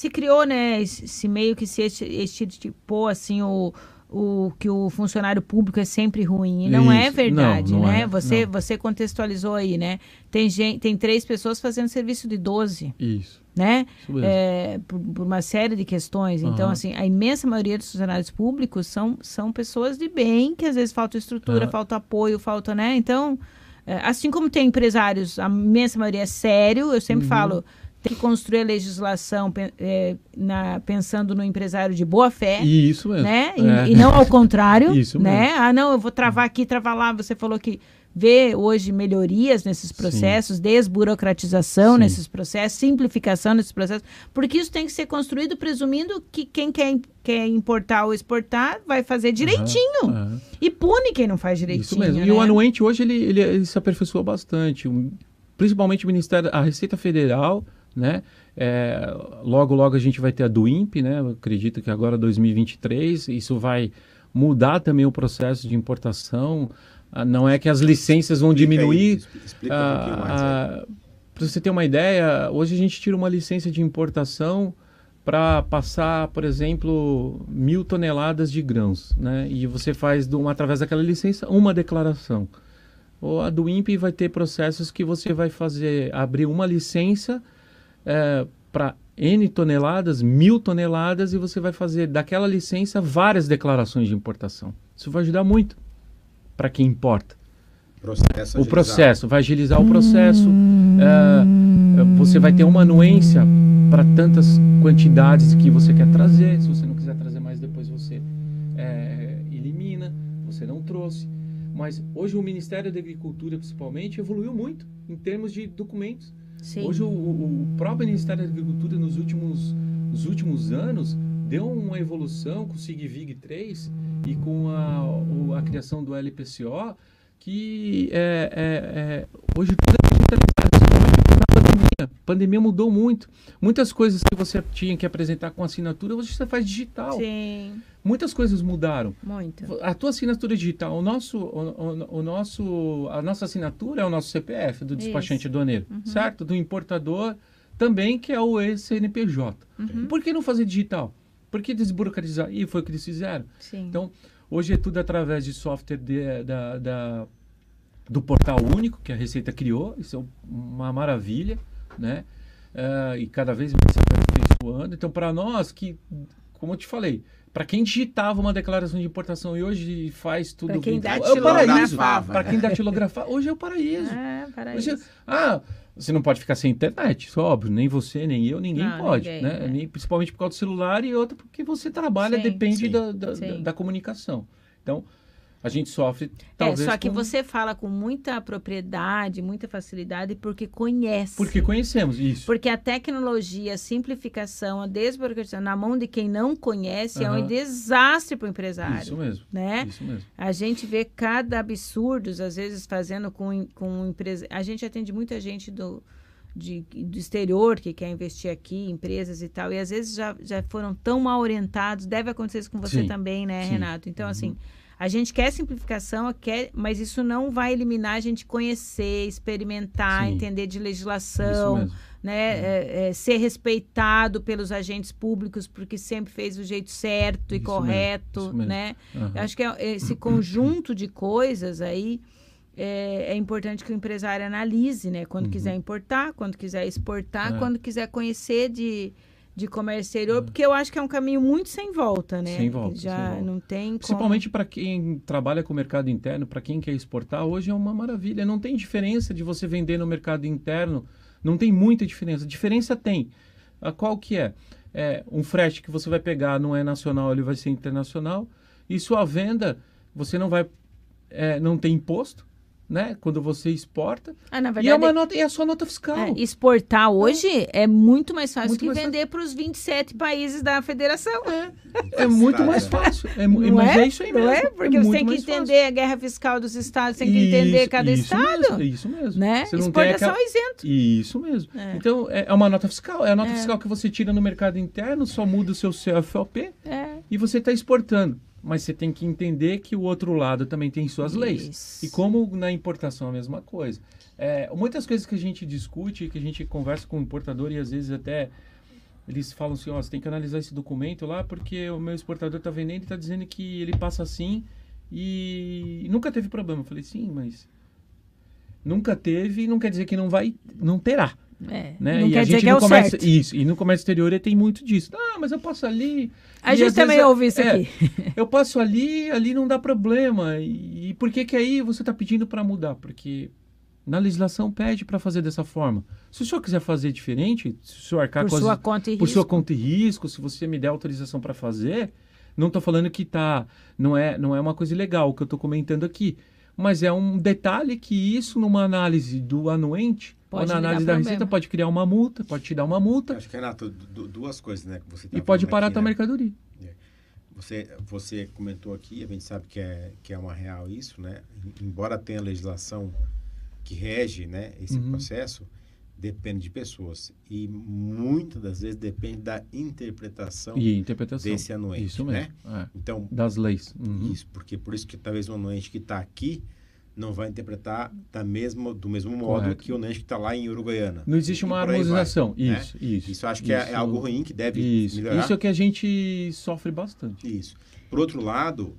se criou né esse, meio que se tipo assim o o que o funcionário público é sempre ruim e não é Isso. verdade Não, não né é, você não. você contextualizou aí né tem gente tem três pessoas fazendo serviço de 12 Isso. né Isso é, por, por uma série de questões. Então, Aham. assim, a imensa maioria dos funcionários públicos são, são pessoas de bem, que às vezes falta estrutura, Aham. falta apoio, falta, né? Então, é, assim como tem empresários, a imensa maioria é sério, eu sempre Uhum. falo, tem que construir a legislação é, na, pensando no empresário de boa fé. Isso mesmo. Né? E, É. e não ao contrário, Isso né? Ah, não, eu vou travar aqui, travar lá. Você falou que vê hoje melhorias nesses processos, desburocratização Sim. nesses processos, simplificação nesses processos, porque isso tem que ser construído presumindo que quem quer, quer importar ou exportar vai fazer direitinho Aham. e pune quem não faz direitinho. Isso mesmo. né? E o anuente hoje ele, ele, ele se aperfeiçoou bastante, principalmente o Ministério, a Receita Federal, né? É, logo, logo a gente vai ter a do INPE, né? Eu acredito que agora 2023, isso vai mudar também o processo de importação. Ah, Não é que as licenças vão Explica aí, diminuir, expli- Explica um pouquinho mais. é. para você ter uma ideia, hoje a gente tira uma licença de importação para passar, por exemplo, mil toneladas de grãos, né? E você faz, através daquela licença, uma declaração. Ou a do INPE vai ter processos que você vai fazer, abrir uma licença para N toneladas, mil toneladas, e você vai fazer daquela licença várias declarações de importação. Isso vai ajudar muito para quem importa Processo o agilizado. processo, vai agilizar o processo. é, você vai ter uma anuência para tantas quantidades que você quer trazer. Se você não quiser trazer mais, depois você é, elimina. Você não trouxe. Mas hoje o Ministério da Agricultura, principalmente, evoluiu muito em termos de documentos. Sim. Hoje o, o- próprio Ministério da Agricultura nos últimos, nos últimos anos deu uma evolução com o SIGVIG 3 e com a, a criação do LPCO que é, é- é- hoje tudo pandemia. A pandemia mudou muito. Muitas coisas que você tinha que apresentar com assinatura, hoje você faz digital. Sim, Muitas coisas mudaram. muito. A tua assinatura digital, o nosso, o, o- o nosso, a nossa assinatura é o nosso CPF do despachante Isso. adoneiro, certo? Do importador também, que é o ex-CNPJ. Uhum. Por que não fazer digital? Por que desburocratizar? E foi o que eles fizeram. Sim. Então, hoje é tudo através de software de- da, da- do portal único que a Receita criou. Isso é uma maravilha, né? Ah, e cada vez mais se aperfeiçoando. Então, para nós que, como eu te falei, para quem digitava uma declaração de importação e hoje faz tudo Pra quem virtual, é o datilografava. paraíso. Para quem datilografar, hoje é o paraíso. É, para Hoje- ah, você não pode ficar sem internet, isso é óbvio. Nem você, nem eu, ninguém Não, pode. ninguém, né? é. Principalmente por causa do celular e outra porque você trabalha, Sim, depende sim, da, da, sim. da- da comunicação. Então, a gente sofre, É, talvez, só que com- você fala com muita propriedade, muita facilidade, porque conhece. porque conhecemos isso. Porque a tecnologia, a simplificação, a desburocratização na mão de quem não conhece é um desastre para o empresário. Isso mesmo. Né? Isso mesmo. A gente vê cada absurdos, às vezes, fazendo com, com empresa. A gente atende muita gente do, de- do exterior que quer investir aqui, empresas e tal, e às vezes já, já foram tão mal orientados. Deve acontecer isso com você Sim, também, né, sim. Renato? Então, Uhum. assim. A gente quer simplificação, quer, mas isso não vai eliminar a gente conhecer, experimentar, Sim. entender de Isso legislação, mesmo. né, é, é, ser respeitado pelos agentes públicos porque sempre fez do jeito certo e Isso mesmo, correto, isso mesmo. né? Eu acho que é- esse conjunto de coisas aí é, é importante que o empresário analise, né? Quando Uhum. quiser importar, quando quiser exportar, É. quando quiser conhecer de, de comércio exterior, porque eu acho que é um caminho muito sem volta, né? Sem volta, Já sem volta. não tem. Principalmente para quem trabalha com o mercado interno, para quem quer exportar, hoje é uma maravilha. Não tem diferença de você vender no mercado interno, não tem muita diferença. Diferença tem. A qual que é? é? Um frete que você vai pegar não é nacional, ele vai ser internacional. E sua venda, você não vai, é, não tem imposto, né? Quando você exporta. Ah, na E é, verdade, uma nota, é só nota fiscal. é, exportar hoje é muito mais fácil Muito que mais vender para os 27 países da federação. É muito Tá, mais é. fácil. É, Não mas é? é isso aí Não mesmo. é? Porque é você muito tem que mais fácil. entender a guerra fiscal dos estados, tem que entender Isso- cada isso estado. Mesmo, isso mesmo. Né? Você não tem Exportação aquela... é isento. Isso mesmo. É. Então, é, é uma nota fiscal. É a nota É. fiscal que você tira no mercado interno, só muda o seu CFOP É. e você está exportando. Mas você tem que entender que o outro lado também tem suas leis. Isso. E como na importação é a mesma coisa. É, muitas coisas que a gente discute, que a gente conversa com o importador e às vezes até eles falam assim, ó, você tem que analisar esse documento lá porque o meu exportador está vendendo e está dizendo que ele passa assim e nunca teve problema. Eu falei, sim, mas nunca teve não quer dizer que não vai, não terá. É. Né? Não e quer a dizer gente que é o comércio, certo. Isso, e no comércio exterior tem muito disso. Ah, mas eu passo ali. A gente também vezes é- ouve isso é, aqui. Eu passo ali, ali não dá problema. E, e por que que aí você está pedindo para mudar? Porque na legislação pede para fazer dessa forma. Se o senhor quiser fazer diferente, se o senhor arcar Por com as- sua conta e por sua risco. conta e risco, se você me der autorização para fazer, não estou falando que tá, não é, não é uma coisa ilegal o que eu estou comentando aqui, mas é um detalhe que isso numa análise do anuente Pode ou na análise da problema. receita pode criar uma multa, pode te dar uma multa Acho que, Renato, du- duas coisas, né? Que você tá e pode parar a aqui, tua né? mercadoria. Você, você comentou aqui, a gente sabe que é, que é uma real isso, né? Embora tenha legislação que rege né, esse Uhum. processo, depende de pessoas. E muitas das vezes depende da interpretação E interpretação. desse anuente. Isso né? mesmo. é, Então, das leis. Uhum. isso, porque por isso que talvez o anuente que está aqui não vai interpretar da mesma, do mesmo modo Correto. que o anuente que está lá em Uruguaiana. Não existe uma harmonização. né? Isso, isso. Isso eu acho que é- é, Isso- algo ruim que deve Isso. melhorar. Isso é que a gente sofre bastante. Isso. Por outro lado,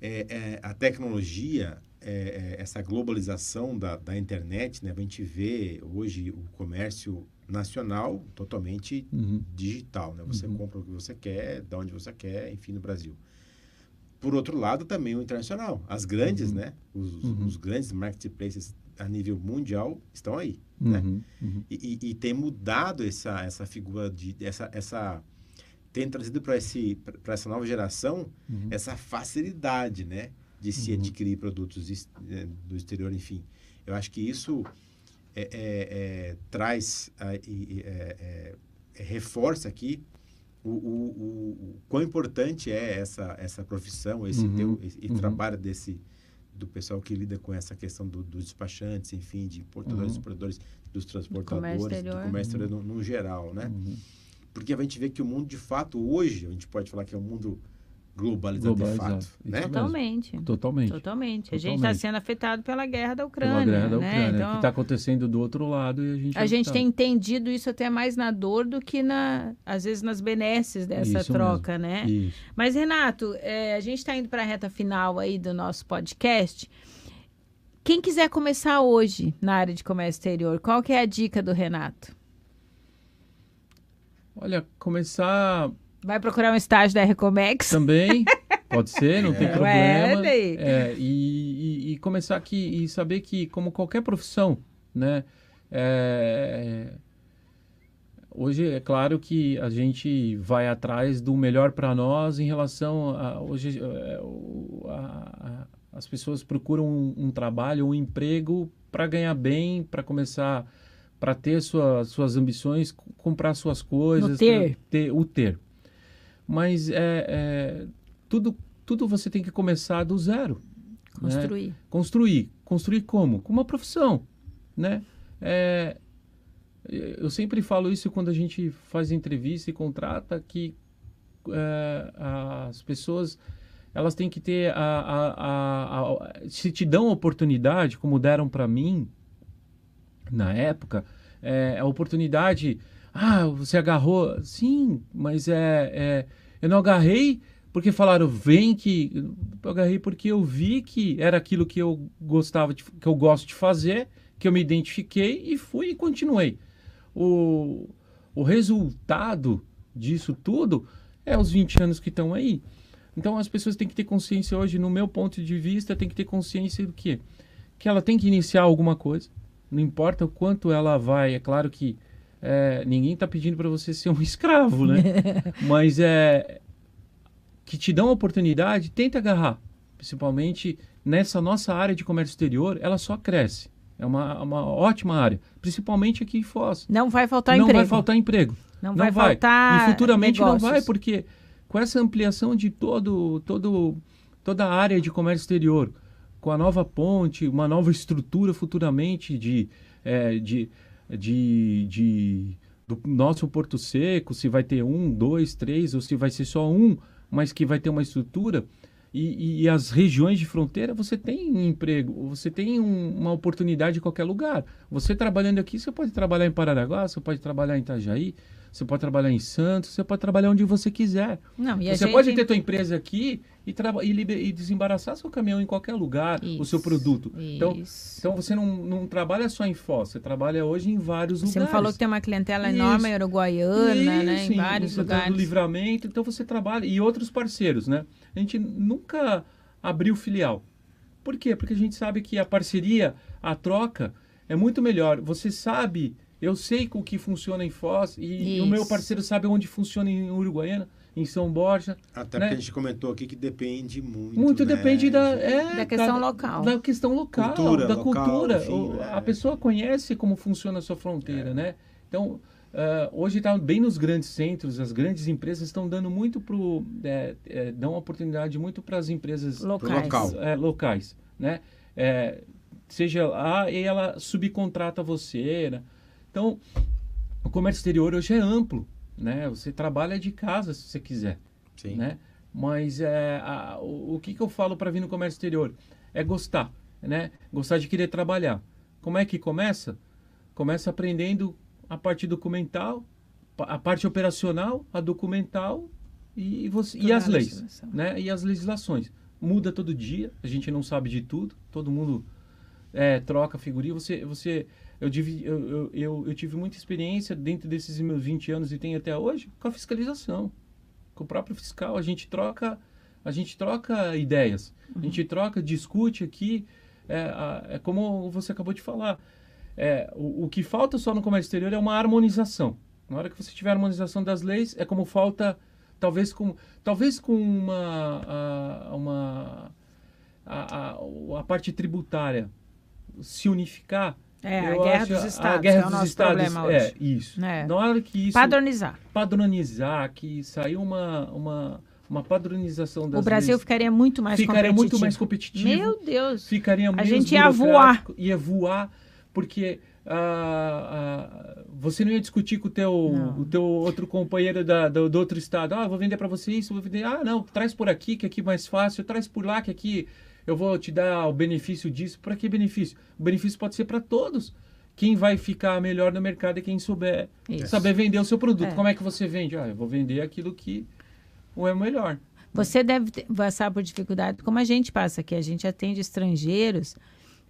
é, é, a tecnologia, é, é, essa globalização da, da internet, né? A gente vê hoje o comércio nacional totalmente Uhum. digital, né? Você Uhum. compra o que você quer, de onde você quer, enfim, no Brasil. Por outro lado, também o internacional. As grandes, Uhum. né? Os, Uhum. os grandes marketplaces a nível mundial estão aí, né? Uhum. Uhum. E, e- e tem mudado essa, essa figura de essa, essa tem trazido para essa nova geração Uhum. essa facilidade, né, de se Uhum. adquirir produtos eh, do exterior, enfim. Eu acho que isso é, é- é, traz é- é- é, reforça aqui o, o, o, o quão importante é essa essa profissão, esse Uhum. teu esse, Uhum. trabalho desse do pessoal que lida com essa questão do- dos despachantes, enfim, de importadores, Uhum. exportadores, dos transportadores, do exterior. comércio exterior no, no geral, né? Uhum. Porque a gente vê que o mundo, de fato, hoje, a gente pode falar que é um mundo globalizado, Globalizado, de fato, né? mesmo. Totalmente. Totalmente. Totalmente. A gente está sendo afetado pela guerra da Pela Ucrânia. guerra da né? Ucrânia, Então, que está acontecendo do outro lado e a gente... a gente tá- tem entendido isso até mais na dor do que, na, às vezes, nas benesses dessa Isso troca, né? Isso. Mas, Renato, é, a gente está indo para a reta final aí do nosso podcast. Quem quiser começar hoje na área de comércio exterior, qual que é a dica do Renato? Olha, começar Vai procurar um estágio da Recomex? também, pode ser, não tem É. problema. Ué, daí. É, e, e- e começar aqui e saber que, como qualquer profissão, né? é, hoje é claro que a gente vai atrás do melhor para nós em relação a hoje é, o- a- a- as pessoas procuram um, um trabalho, um emprego para ganhar bem, para começar para ter sua, suas ambições, comprar suas coisas, ter. ter o ter. Mas é, é, tudo tudo você tem que começar do zero né? Construir. construir. Construir como? Com uma profissão, né? É, eu sempre falo isso quando a gente faz entrevista e contrata que é, as pessoas elas têm que ter a, a, a, a- se te dão oportunidade como deram para mim na época é, a oportunidade ah você agarrou? Sim mas é, é eu não agarrei porque falaram vem que eu agarrei porque eu vi que era aquilo que eu gostava de, que eu gosto de fazer que eu me identifiquei e fui e continuei. O, o resultado disso tudo é os 20 anos que estão aí. Então as pessoas têm que ter consciência hoje no meu ponto de vista tem que ter consciência do quê? Que ela tem que iniciar alguma coisa não importa o quanto ela vai é claro que é, ninguém está pedindo para você ser um escravo né mas é que te dão a oportunidade, tenta agarrar. Principalmente nessa nossa área de comércio exterior, ela só cresce. É uma, uma ótima área, principalmente aqui em Foz. Não vai faltar não emprego. vai faltar emprego. Não, Não vai, vai. faltar E futuramente negócios. não vai, porque com essa ampliação de todo, todo, toda a área de comércio exterior, com a nova ponte, uma nova estrutura futuramente de, eh, de, de, de- do nosso Porto Seco, se vai ter um, dois, três, ou se vai ser só um, mas que vai ter uma estrutura. E, e as regiões de fronteira, você tem emprego, você tem um- uma oportunidade em qualquer lugar. Você trabalhando aqui, você pode trabalhar em Paranaguá, você pode trabalhar em Itajaí, você pode trabalhar em Santos, você pode trabalhar onde você quiser. Não, Você gente- pode ter tua empresa aqui e, traba- e, liber- e desembaraçar seu caminhão em qualquer lugar, o seu Isso, produto. Então, isso. então você não, não trabalha só em Foz, você trabalha hoje em vários Você lugares. falou que tem uma clientela Isso. enorme uruguaiana, né? Isso, Em vários Santana do lugares. Livramento, então você trabalha e outros parceiros, né? A gente nunca abriu filial. Por quê? Porque a gente sabe que a parceria, a troca é muito melhor. Você sabe, eu sei o que funciona em Foz e, e o meu parceiro sabe onde funciona em Uruguaiana, em São Borja. Até né? porque a gente comentou aqui que depende muito. Muito né, depende da, é, Da questão local. Da questão local, Cultura, da local, cultura. enfim, O- é. A pessoa conhece como funciona a sua fronteira, É. né? Então, ah, hoje está bem nos grandes centros, as grandes empresas estão dando muito pro, é, é, dão oportunidade muito para as empresas Locais. local. é, locais, né? É, seja lá e ela subcontrata você, né? Então, o comércio exterior hoje é amplo, né? Você trabalha de casa se você quiser Sim. né? Mas é, a- o, o que, que eu falo para vir no comércio exterior? É gostar, né? Gostar de querer trabalhar. Como é que começa? Começa aprendendo a parte documental, a parte operacional, a documental e, você, e as leis, né? E as legislações. Muda todo dia, a gente não sabe de tudo, todo mundo é, troca figurinha. Você, você, eu, tive, eu, eu, eu, eu tive muita experiência dentro desses meus 20 anos e tenho até hoje com a fiscalização com o próprio fiscal, a gente troca, a gente troca ideias, a gente troca, discute aqui, é, a- é como você acabou de falar, é, o, o que falta só no comércio exterior é uma harmonização. Na hora que você tiver harmonização das leis, é como falta, talvez com, talvez com uma, a, uma a, a, a parte tributária se unificar. É, a guerra dos a estados, guerra que é dos estados, é isso. É. Na hora que isso Padronizar. padronizar, que saiu uma, uma, uma padronização das O Brasil leis, ficaria muito mais ficaria competitivo. muito mais competitivo. Meu Deus. Ficaria menos gente ia burocrático, Ia voar, porque ah, ah, você não ia discutir com o teu, Não. o teu outro companheiro da, do, do outro estado. Ah, vou vender para você isso, vou vender... Ah, não, traz por aqui, que aqui é mais fácil. Traz por lá, que aqui eu vou te dar o benefício disso. Para que benefício? O benefício pode ser para todos. Quem vai ficar melhor no mercado é quem souber Isso. saber vender o seu produto. É. Como é que você vende? Ah, eu vou vender aquilo que é o melhor. Você deve passar por dificuldade, como a gente passa aqui. A gente atende estrangeiros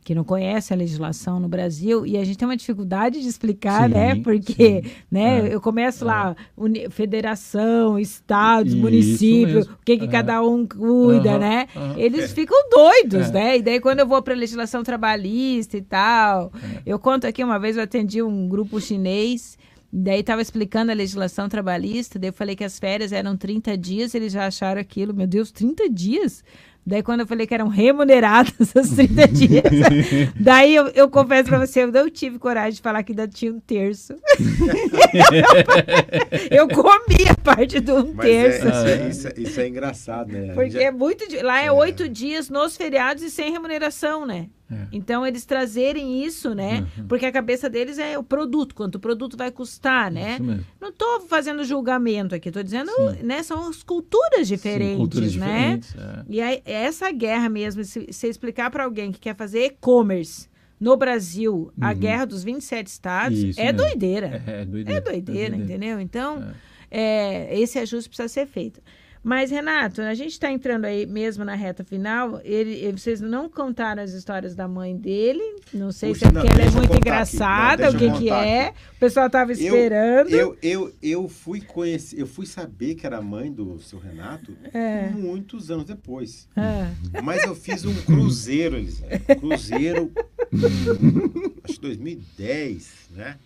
que não conhecem a legislação no Brasil e a gente tem uma dificuldade de explicar, Sim, né? Porque, sim. né? É, Eu começo lá, uni- federação, estados, Isso município, mesmo. o que, que É. cada um cuida, Aham, né? aham. Eles ficam doidos, É. né? E daí quando eu vou para legislação trabalhista e tal, É. eu conto aqui uma vez eu atendi um grupo chinês Daí estava explicando a legislação trabalhista, daí eu falei que as férias eram 30 dias, eles já acharam aquilo, meu Deus, 30 dias? Daí quando eu falei que eram remuneradas as 30 dias, daí eu, eu confesso para você, eu não tive coragem de falar que ainda tinha um terço. eu comi a parte do um Mas é, terço. isso, é, isso, é, isso é engraçado, né? Porque gente- é muito. Lá é oito dias nos feriados e sem remuneração, né? É. Então eles trazerem isso, né? Uhum. Porque a cabeça deles é o produto, quanto o produto vai custar, né? Não estou fazendo julgamento aqui, estou dizendo, Sim. né? São as culturas diferentes, Sim, culturas né? diferentes. é. E aí, essa guerra mesmo, se você explicar para alguém que quer fazer e-commerce no Brasil, a Uhum. guerra dos 27 estados, Isso é mesmo. doideira. É, é doideira. É doideira, entendeu? Então, É. é, esse ajuste precisa ser feito. Mas, Renato, a gente está entrando aí mesmo na reta final. Ele, ele- vocês não contaram as histórias da mãe dele. Não sei Puxa, se é porque ela é eu muito engraçada, Não, o que, eu que é. aqui. O pessoal estava esperando. Eu, eu, eu fui conhecer, eu fui saber que era mãe do seu Renato É. muitos anos depois. Ah, Mas eu fiz um cruzeiro, Elisete. Cruzeiro, acho que 2010, né?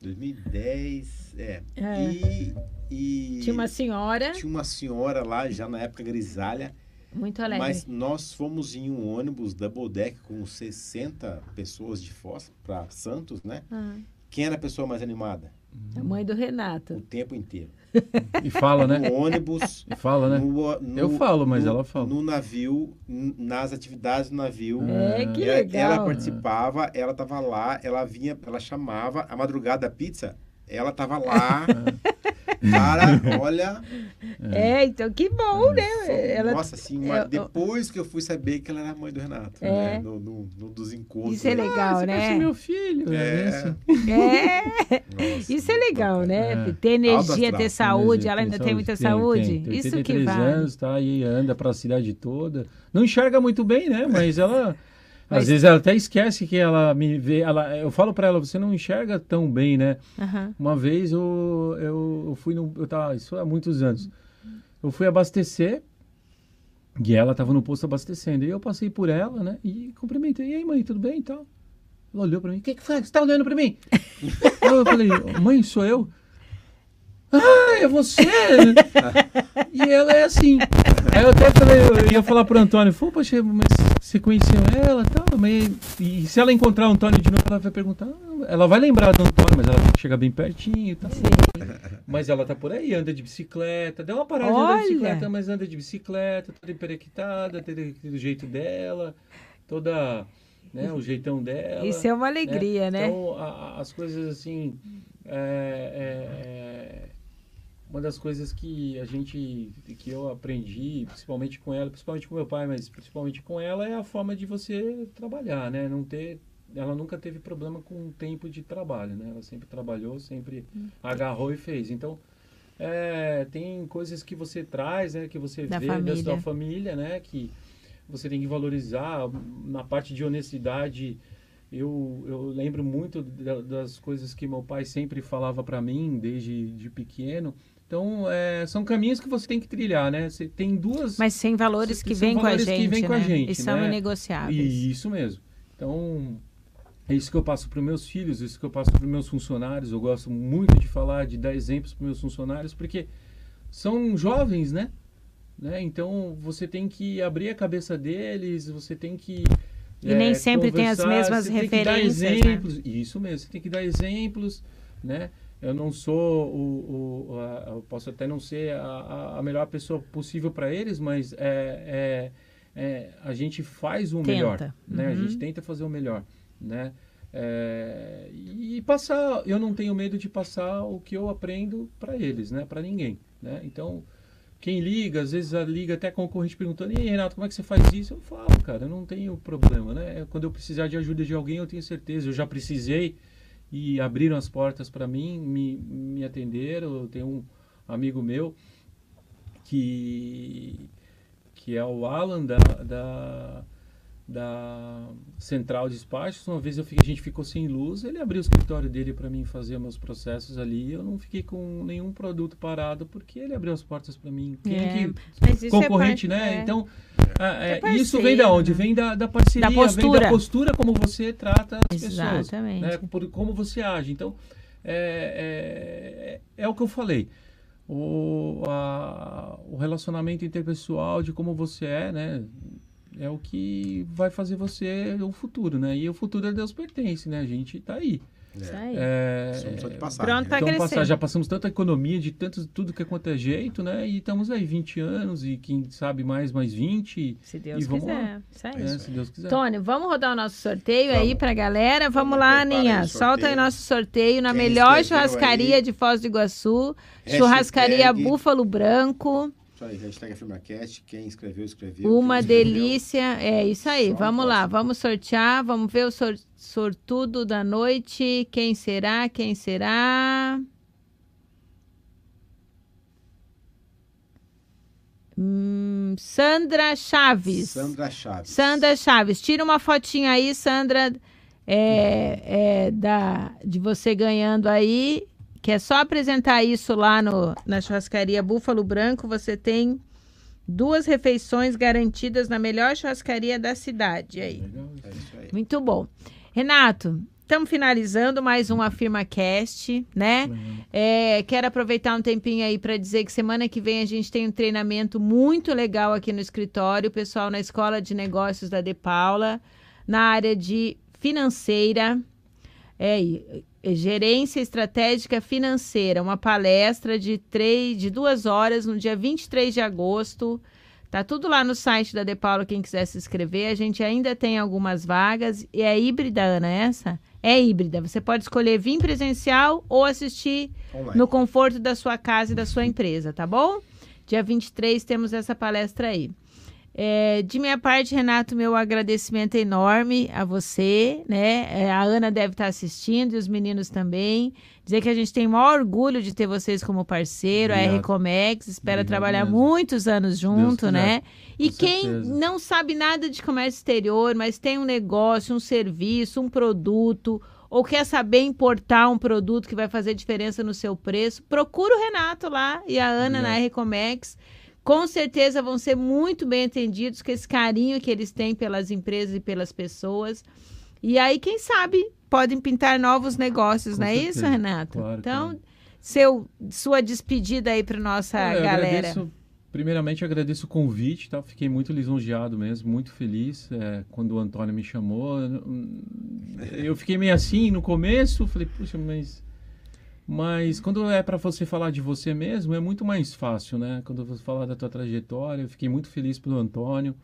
2010, é. É. E, e tinha uma senhora. tinha uma senhora lá, já na época grisalha, Muito alegre. Mas nós fomos em um ônibus double deck com 60 pessoas de Foz para Santos, né? Ah, Quem era a pessoa mais animada? a mãe do Renato. O tempo inteiro. E fala, né? No ônibus, E fala, né? no, no- Eu falo, mas no- ela fala. No navio, nas atividades do navio. É, que Ela- legal. Ela participava, ela estava lá, ela vinha, ela chamava a madrugada da pizza, ela estava lá. Cara, olha, É, então que bom, né? Ela, nossa, assim, uma- eu- depois que eu fui saber que ela era a mãe do Renato, É. né? No, no, no dos encontros. Isso é né? legal, Você né? meu filho. É. assim. É, Nossa, isso é legal, né? É. Ter energia, ter saúde. Tem, Ela ainda tem muita tem, saúde. tem. Tem Isso que 83 vale. anos, tá? E anda pra cidade toda. Não enxerga muito bem, né? Mas ela... Mas- Às vezes ela até esquece que ela me vê. Ela, eu falo pra ela, você não enxerga tão bem, né? Aham. Uma vez eu, eu, eu fui no. Eu tava, isso há muitos anos. Eu fui abastecer e ela tava no posto abastecendo. E eu passei por ela, né? E cumprimentei. E aí, mãe, tudo bem e tal? Ela olhou pra mim. O que, que foi? Você tá olhando pra mim? eu falei, mãe, sou eu? Ah, é você! e ela é assim. Aí eu até falei, eu ia falar pro Antônio, pô, poxa, mas você conheceu ela e tal? Mas, e se ela encontrar o Antônio de novo, ela vai perguntar. "Ah, Ela vai lembrar do Antônio, mas ela chegar bem pertinho e tal. Mas ela tá por aí, anda de bicicleta, deu uma parada de andar Olha! de bicicleta, mas anda de bicicleta, toda emperequitada, do jeito dela, toda, né, o jeitão dela. Isso é uma alegria, né? Então, a- a- as coisas assim. é- é- é- uma das coisas que a gente. que eu aprendi, principalmente com ela, principalmente com meu pai, mas principalmente com ela, é a forma de você trabalhar, né? Não ter. Ela nunca teve problema com o tempo de trabalho, né? Ela sempre trabalhou, sempre Hum. agarrou e fez. Então. é, tem coisas que você traz, né? Que você Da vê da família. sua família, né? Que você tem que valorizar na parte de honestidade. Eu, eu lembro muito da- das coisas que meu pai sempre falava para mim desde de pequeno. Então, é, são caminhos que você tem que trilhar, né? Você tem duas. Mas sem valores que vêm com a valores que gente, vêm com a né? gente, E são né? inegociáveis. E isso mesmo. Então, é isso que eu passo para os meus filhos, isso que eu passo para os meus funcionários. Eu gosto muito de falar, de dar exemplos para meus funcionários, porque são jovens, né? né? Então, você tem que abrir a cabeça deles, você tem que. E nem é, sempre tem as mesmas você tem que dar referências, né? exemplos. Isso mesmo, você tem que dar exemplos, né? Eu não sou o, o a- eu posso até não ser a, a- a melhor pessoa possível para eles, mas é, é- é, a gente faz o melhor, Tenta. né? A Uhum. gente tenta fazer o melhor, né? É, e passar, eu não tenho medo de passar o que eu aprendo para eles, né? Para ninguém, né? Então, quem liga, às vezes liga até concorrente perguntando, e aí, Renato, como é que você faz isso? Eu falo, cara, eu não tenho problema, né? Quando eu precisar de ajuda de alguém, eu tenho certeza. Eu já precisei e abriram as portas para mim, me, me atenderam. Eu tenho um amigo meu que, que é o Alan da, da, da Central de Despachos. Uma vez eu fiquei, a gente ficou sem luz, ele abriu o escritório dele para mim fazer meus processos ali. Eu não fiquei com nenhum produto parado porque ele abriu as portas para mim. Quem É, que Mas isso concorrente, é né? parte- é. Então, é, É isso vem da onde? né? Vem da, da parceria, Da vem da postura como você trata as pessoas, Exatamente. né? Por como você age. Então, é, é, é o que eu falei. O, a- o relacionamento interpessoal de como você é, né? É o que vai fazer você o futuro, né? E o futuro a Deus pertence, né? A gente tá aí. Isso aí. É, Somos só de passagem. Pronto né? então, crescer. passar, já passamos tanta economia de tanto, tudo que é quanto é jeito, né? E estamos aí 20 anos e quem sabe mais, mais 20, Se Deus E quiser. Isso aí. né? se Deus quiser. Tony, vamos rodar o nosso sorteio aí Vamos. pra galera. Vamos Vamos, lá, aí Aninha. o Solta aí nosso sorteio na Quem melhor churrascaria aí? de Foz do Iguaçu. Hashtag- Churrascaria Búfalo Branco. Isso aí, hashtag AfirmaCast. Quem escreveu, escreveu. Uma escreveu, delícia. É isso aí. Só vamos lá, vamos sortear. Vamos ver o sor- sortudo da noite. Quem será? Quem será? Hum, Sandra Chaves. Sandra Chaves. Sandra Chaves, tira uma fotinha aí, Sandra, é, é, da, de você ganhando aí, que é só apresentar isso lá no, na churrascaria Búfalo Branco. Você tem duas refeições garantidas na melhor churrascaria da cidade aí. É aí. Muito bom. Renato, estamos finalizando mais um AfirmaCast, né? É, quero aproveitar um tempinho aí para dizer que semana que vem a gente tem um treinamento muito legal aqui no escritório, pessoal na Escola de Negócios da De Paula, na área de financeira, é, gerência estratégica financeira, uma palestra de três, de duas horas no dia 23 de agosto. Tá tudo lá no site da De Paula, quem quiser se inscrever. A gente ainda tem algumas vagas. E é híbrida, Ana, essa? É híbrida. Você pode escolher vir presencial ou assistir Online. no conforto da sua casa e da sua empresa, tá bom? Dia 23 temos essa palestra aí. É, de minha parte, Renato, meu agradecimento enorme a você, né? É, a Ana deve estar assistindo e os meninos também. Dizer que a gente tem o maior orgulho de ter vocês como parceiro, a Obrigado. R Comex, espera Obrigado trabalhar mesmo. muitos anos junto, né? E Com quem certeza. não sabe nada de comércio exterior, mas tem um negócio, um serviço, um produto, ou quer saber importar um produto que vai fazer diferença no seu preço, procura o Renato lá e a Ana na Obrigado. R Comex. Com certeza vão ser muito bem atendidos com esse carinho que eles têm pelas empresas e pelas pessoas. E aí, quem sabe, podem pintar novos negócios, Com não é isso. Renato? Claro, então, claro. seu, sua despedida aí para nossa Olha, galera. agradeço- primeiramente, agradeço o convite, tá? Fiquei muito lisonjeado mesmo, muito feliz é, quando o Antônio me chamou. Eu fiquei meio assim no começo, falei, puxa, mas. Mas quando é para você falar de você mesmo, é muito mais fácil, né? Quando você falar da tua trajetória, eu fiquei muito feliz pelo Antônio.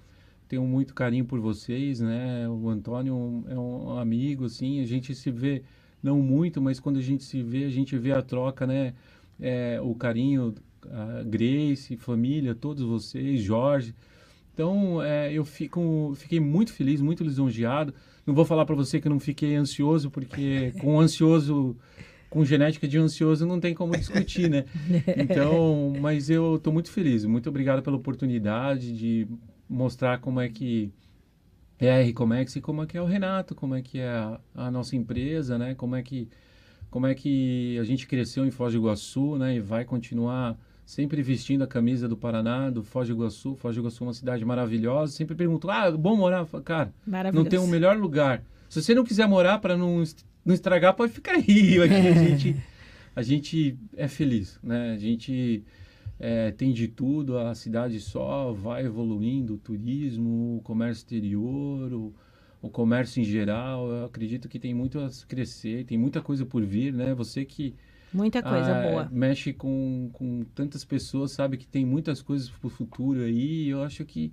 Tenho muito carinho por vocês, né? O Antônio é um amigo, assim, a gente se vê não muito, mas quando a gente se vê, a gente vê a troca, né? É, o carinho, a Grace, família, todos vocês, Jorge. Então, é, eu fico, fiquei muito feliz, muito lisonjeado. Não vou falar para você que eu não fiquei ansioso, porque com ansioso, com genética de ansioso, não tem como discutir, né? Então, mas eu estou muito feliz. Muito obrigado pela oportunidade de mostrar como é que é a Recomex e como é que é o Renato, como é que é a, a nossa empresa, né? Como é que como é que a gente cresceu em Foz do Iguaçu, né? E vai continuar sempre vestindo a camisa do Paraná, do Foz do Iguaçu. Foz do Iguaçu é uma cidade maravilhosa. Sempre pergunto, ah, bom morar? Cara, não tem um melhor lugar. Se você não quiser morar para não, não estragar, pode ficar aí. Aqui a gente, a gente é feliz, né? A gente é, tem de tudo, a cidade só vai evoluindo, o turismo, o comércio exterior, o, o comércio em geral. Eu acredito que tem muito a crescer, tem muita coisa por vir, né? Você que Muita coisa ah, boa. mexe com, com tantas pessoas, sabe que tem muitas coisas para o futuro aí. Eu acho que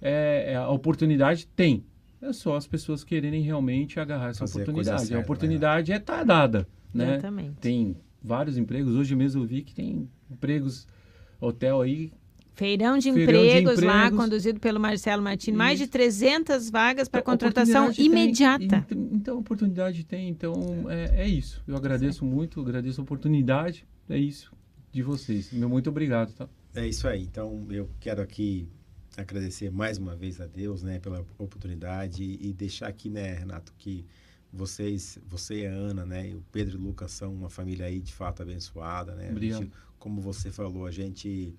é, é, a oportunidade tem. É só as pessoas quererem realmente agarrar essa Fazer oportunidade. certa, a oportunidade é estar dada, né? Exatamente. Tem vários empregos. Hoje mesmo eu vi que tem empregos, hotel aí. Feirão de, Feirão de empregos, lá, empregos. conduzido pelo Marcelo Martins. Mais de Isso. 300 vagas para contratação Oportunidade tem. imediata. Então, então, oportunidade tem. Então, é, é isso. Eu agradeço muito, agradeço a oportunidade. É isso de vocês. Meu muito obrigado, tá? É isso aí. Então, eu quero aqui agradecer mais uma vez a Deus, né, pela oportunidade e deixar aqui, né, Renato, que vocês, você e a Ana, né, e o Pedro e o Lucas são uma família aí de fato abençoada, né? Obrigado. gente, como você falou, a gente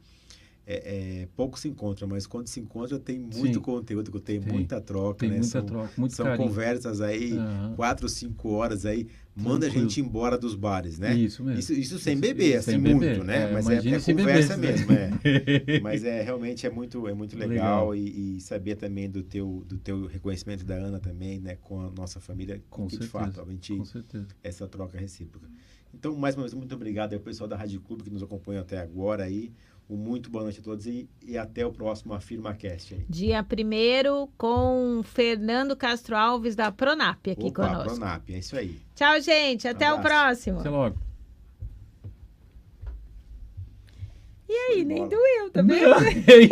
é, é, pouco se encontra, mas quando se encontra tem muito Sim. conteúdo, tem, Tem. muita troca, Tem né? muita são, troca, muito são carinho. conversas aí, Aham. quatro, cinco horas aí, manda a gente embora dos bares, né? Isso mesmo. Isso, isso sem Isso- beber, assim, sem muito, beber. né? É, Mas é, é conversa bebesse, mesmo, né? é. Mas é realmente é muito, é muito legal, Legal. E, e saber também do teu, do teu reconhecimento da Ana também, né? Com a nossa família, Com que de certeza. fato a gente Com certeza. essa troca recíproca. Então, mais uma vez, muito obrigado ao pessoal da Rádio Clube que nos acompanha até agora aí. Um muito boa noite a todos e, e até o próximo AfirmaCast aí. Dia 1 com Fernando Castro Alves da Pronap aqui Opa, conosco. Pronap, é isso aí. Tchau, gente. Até o Abraço. próximo. Até logo. E aí, nem doeu, tá vendo?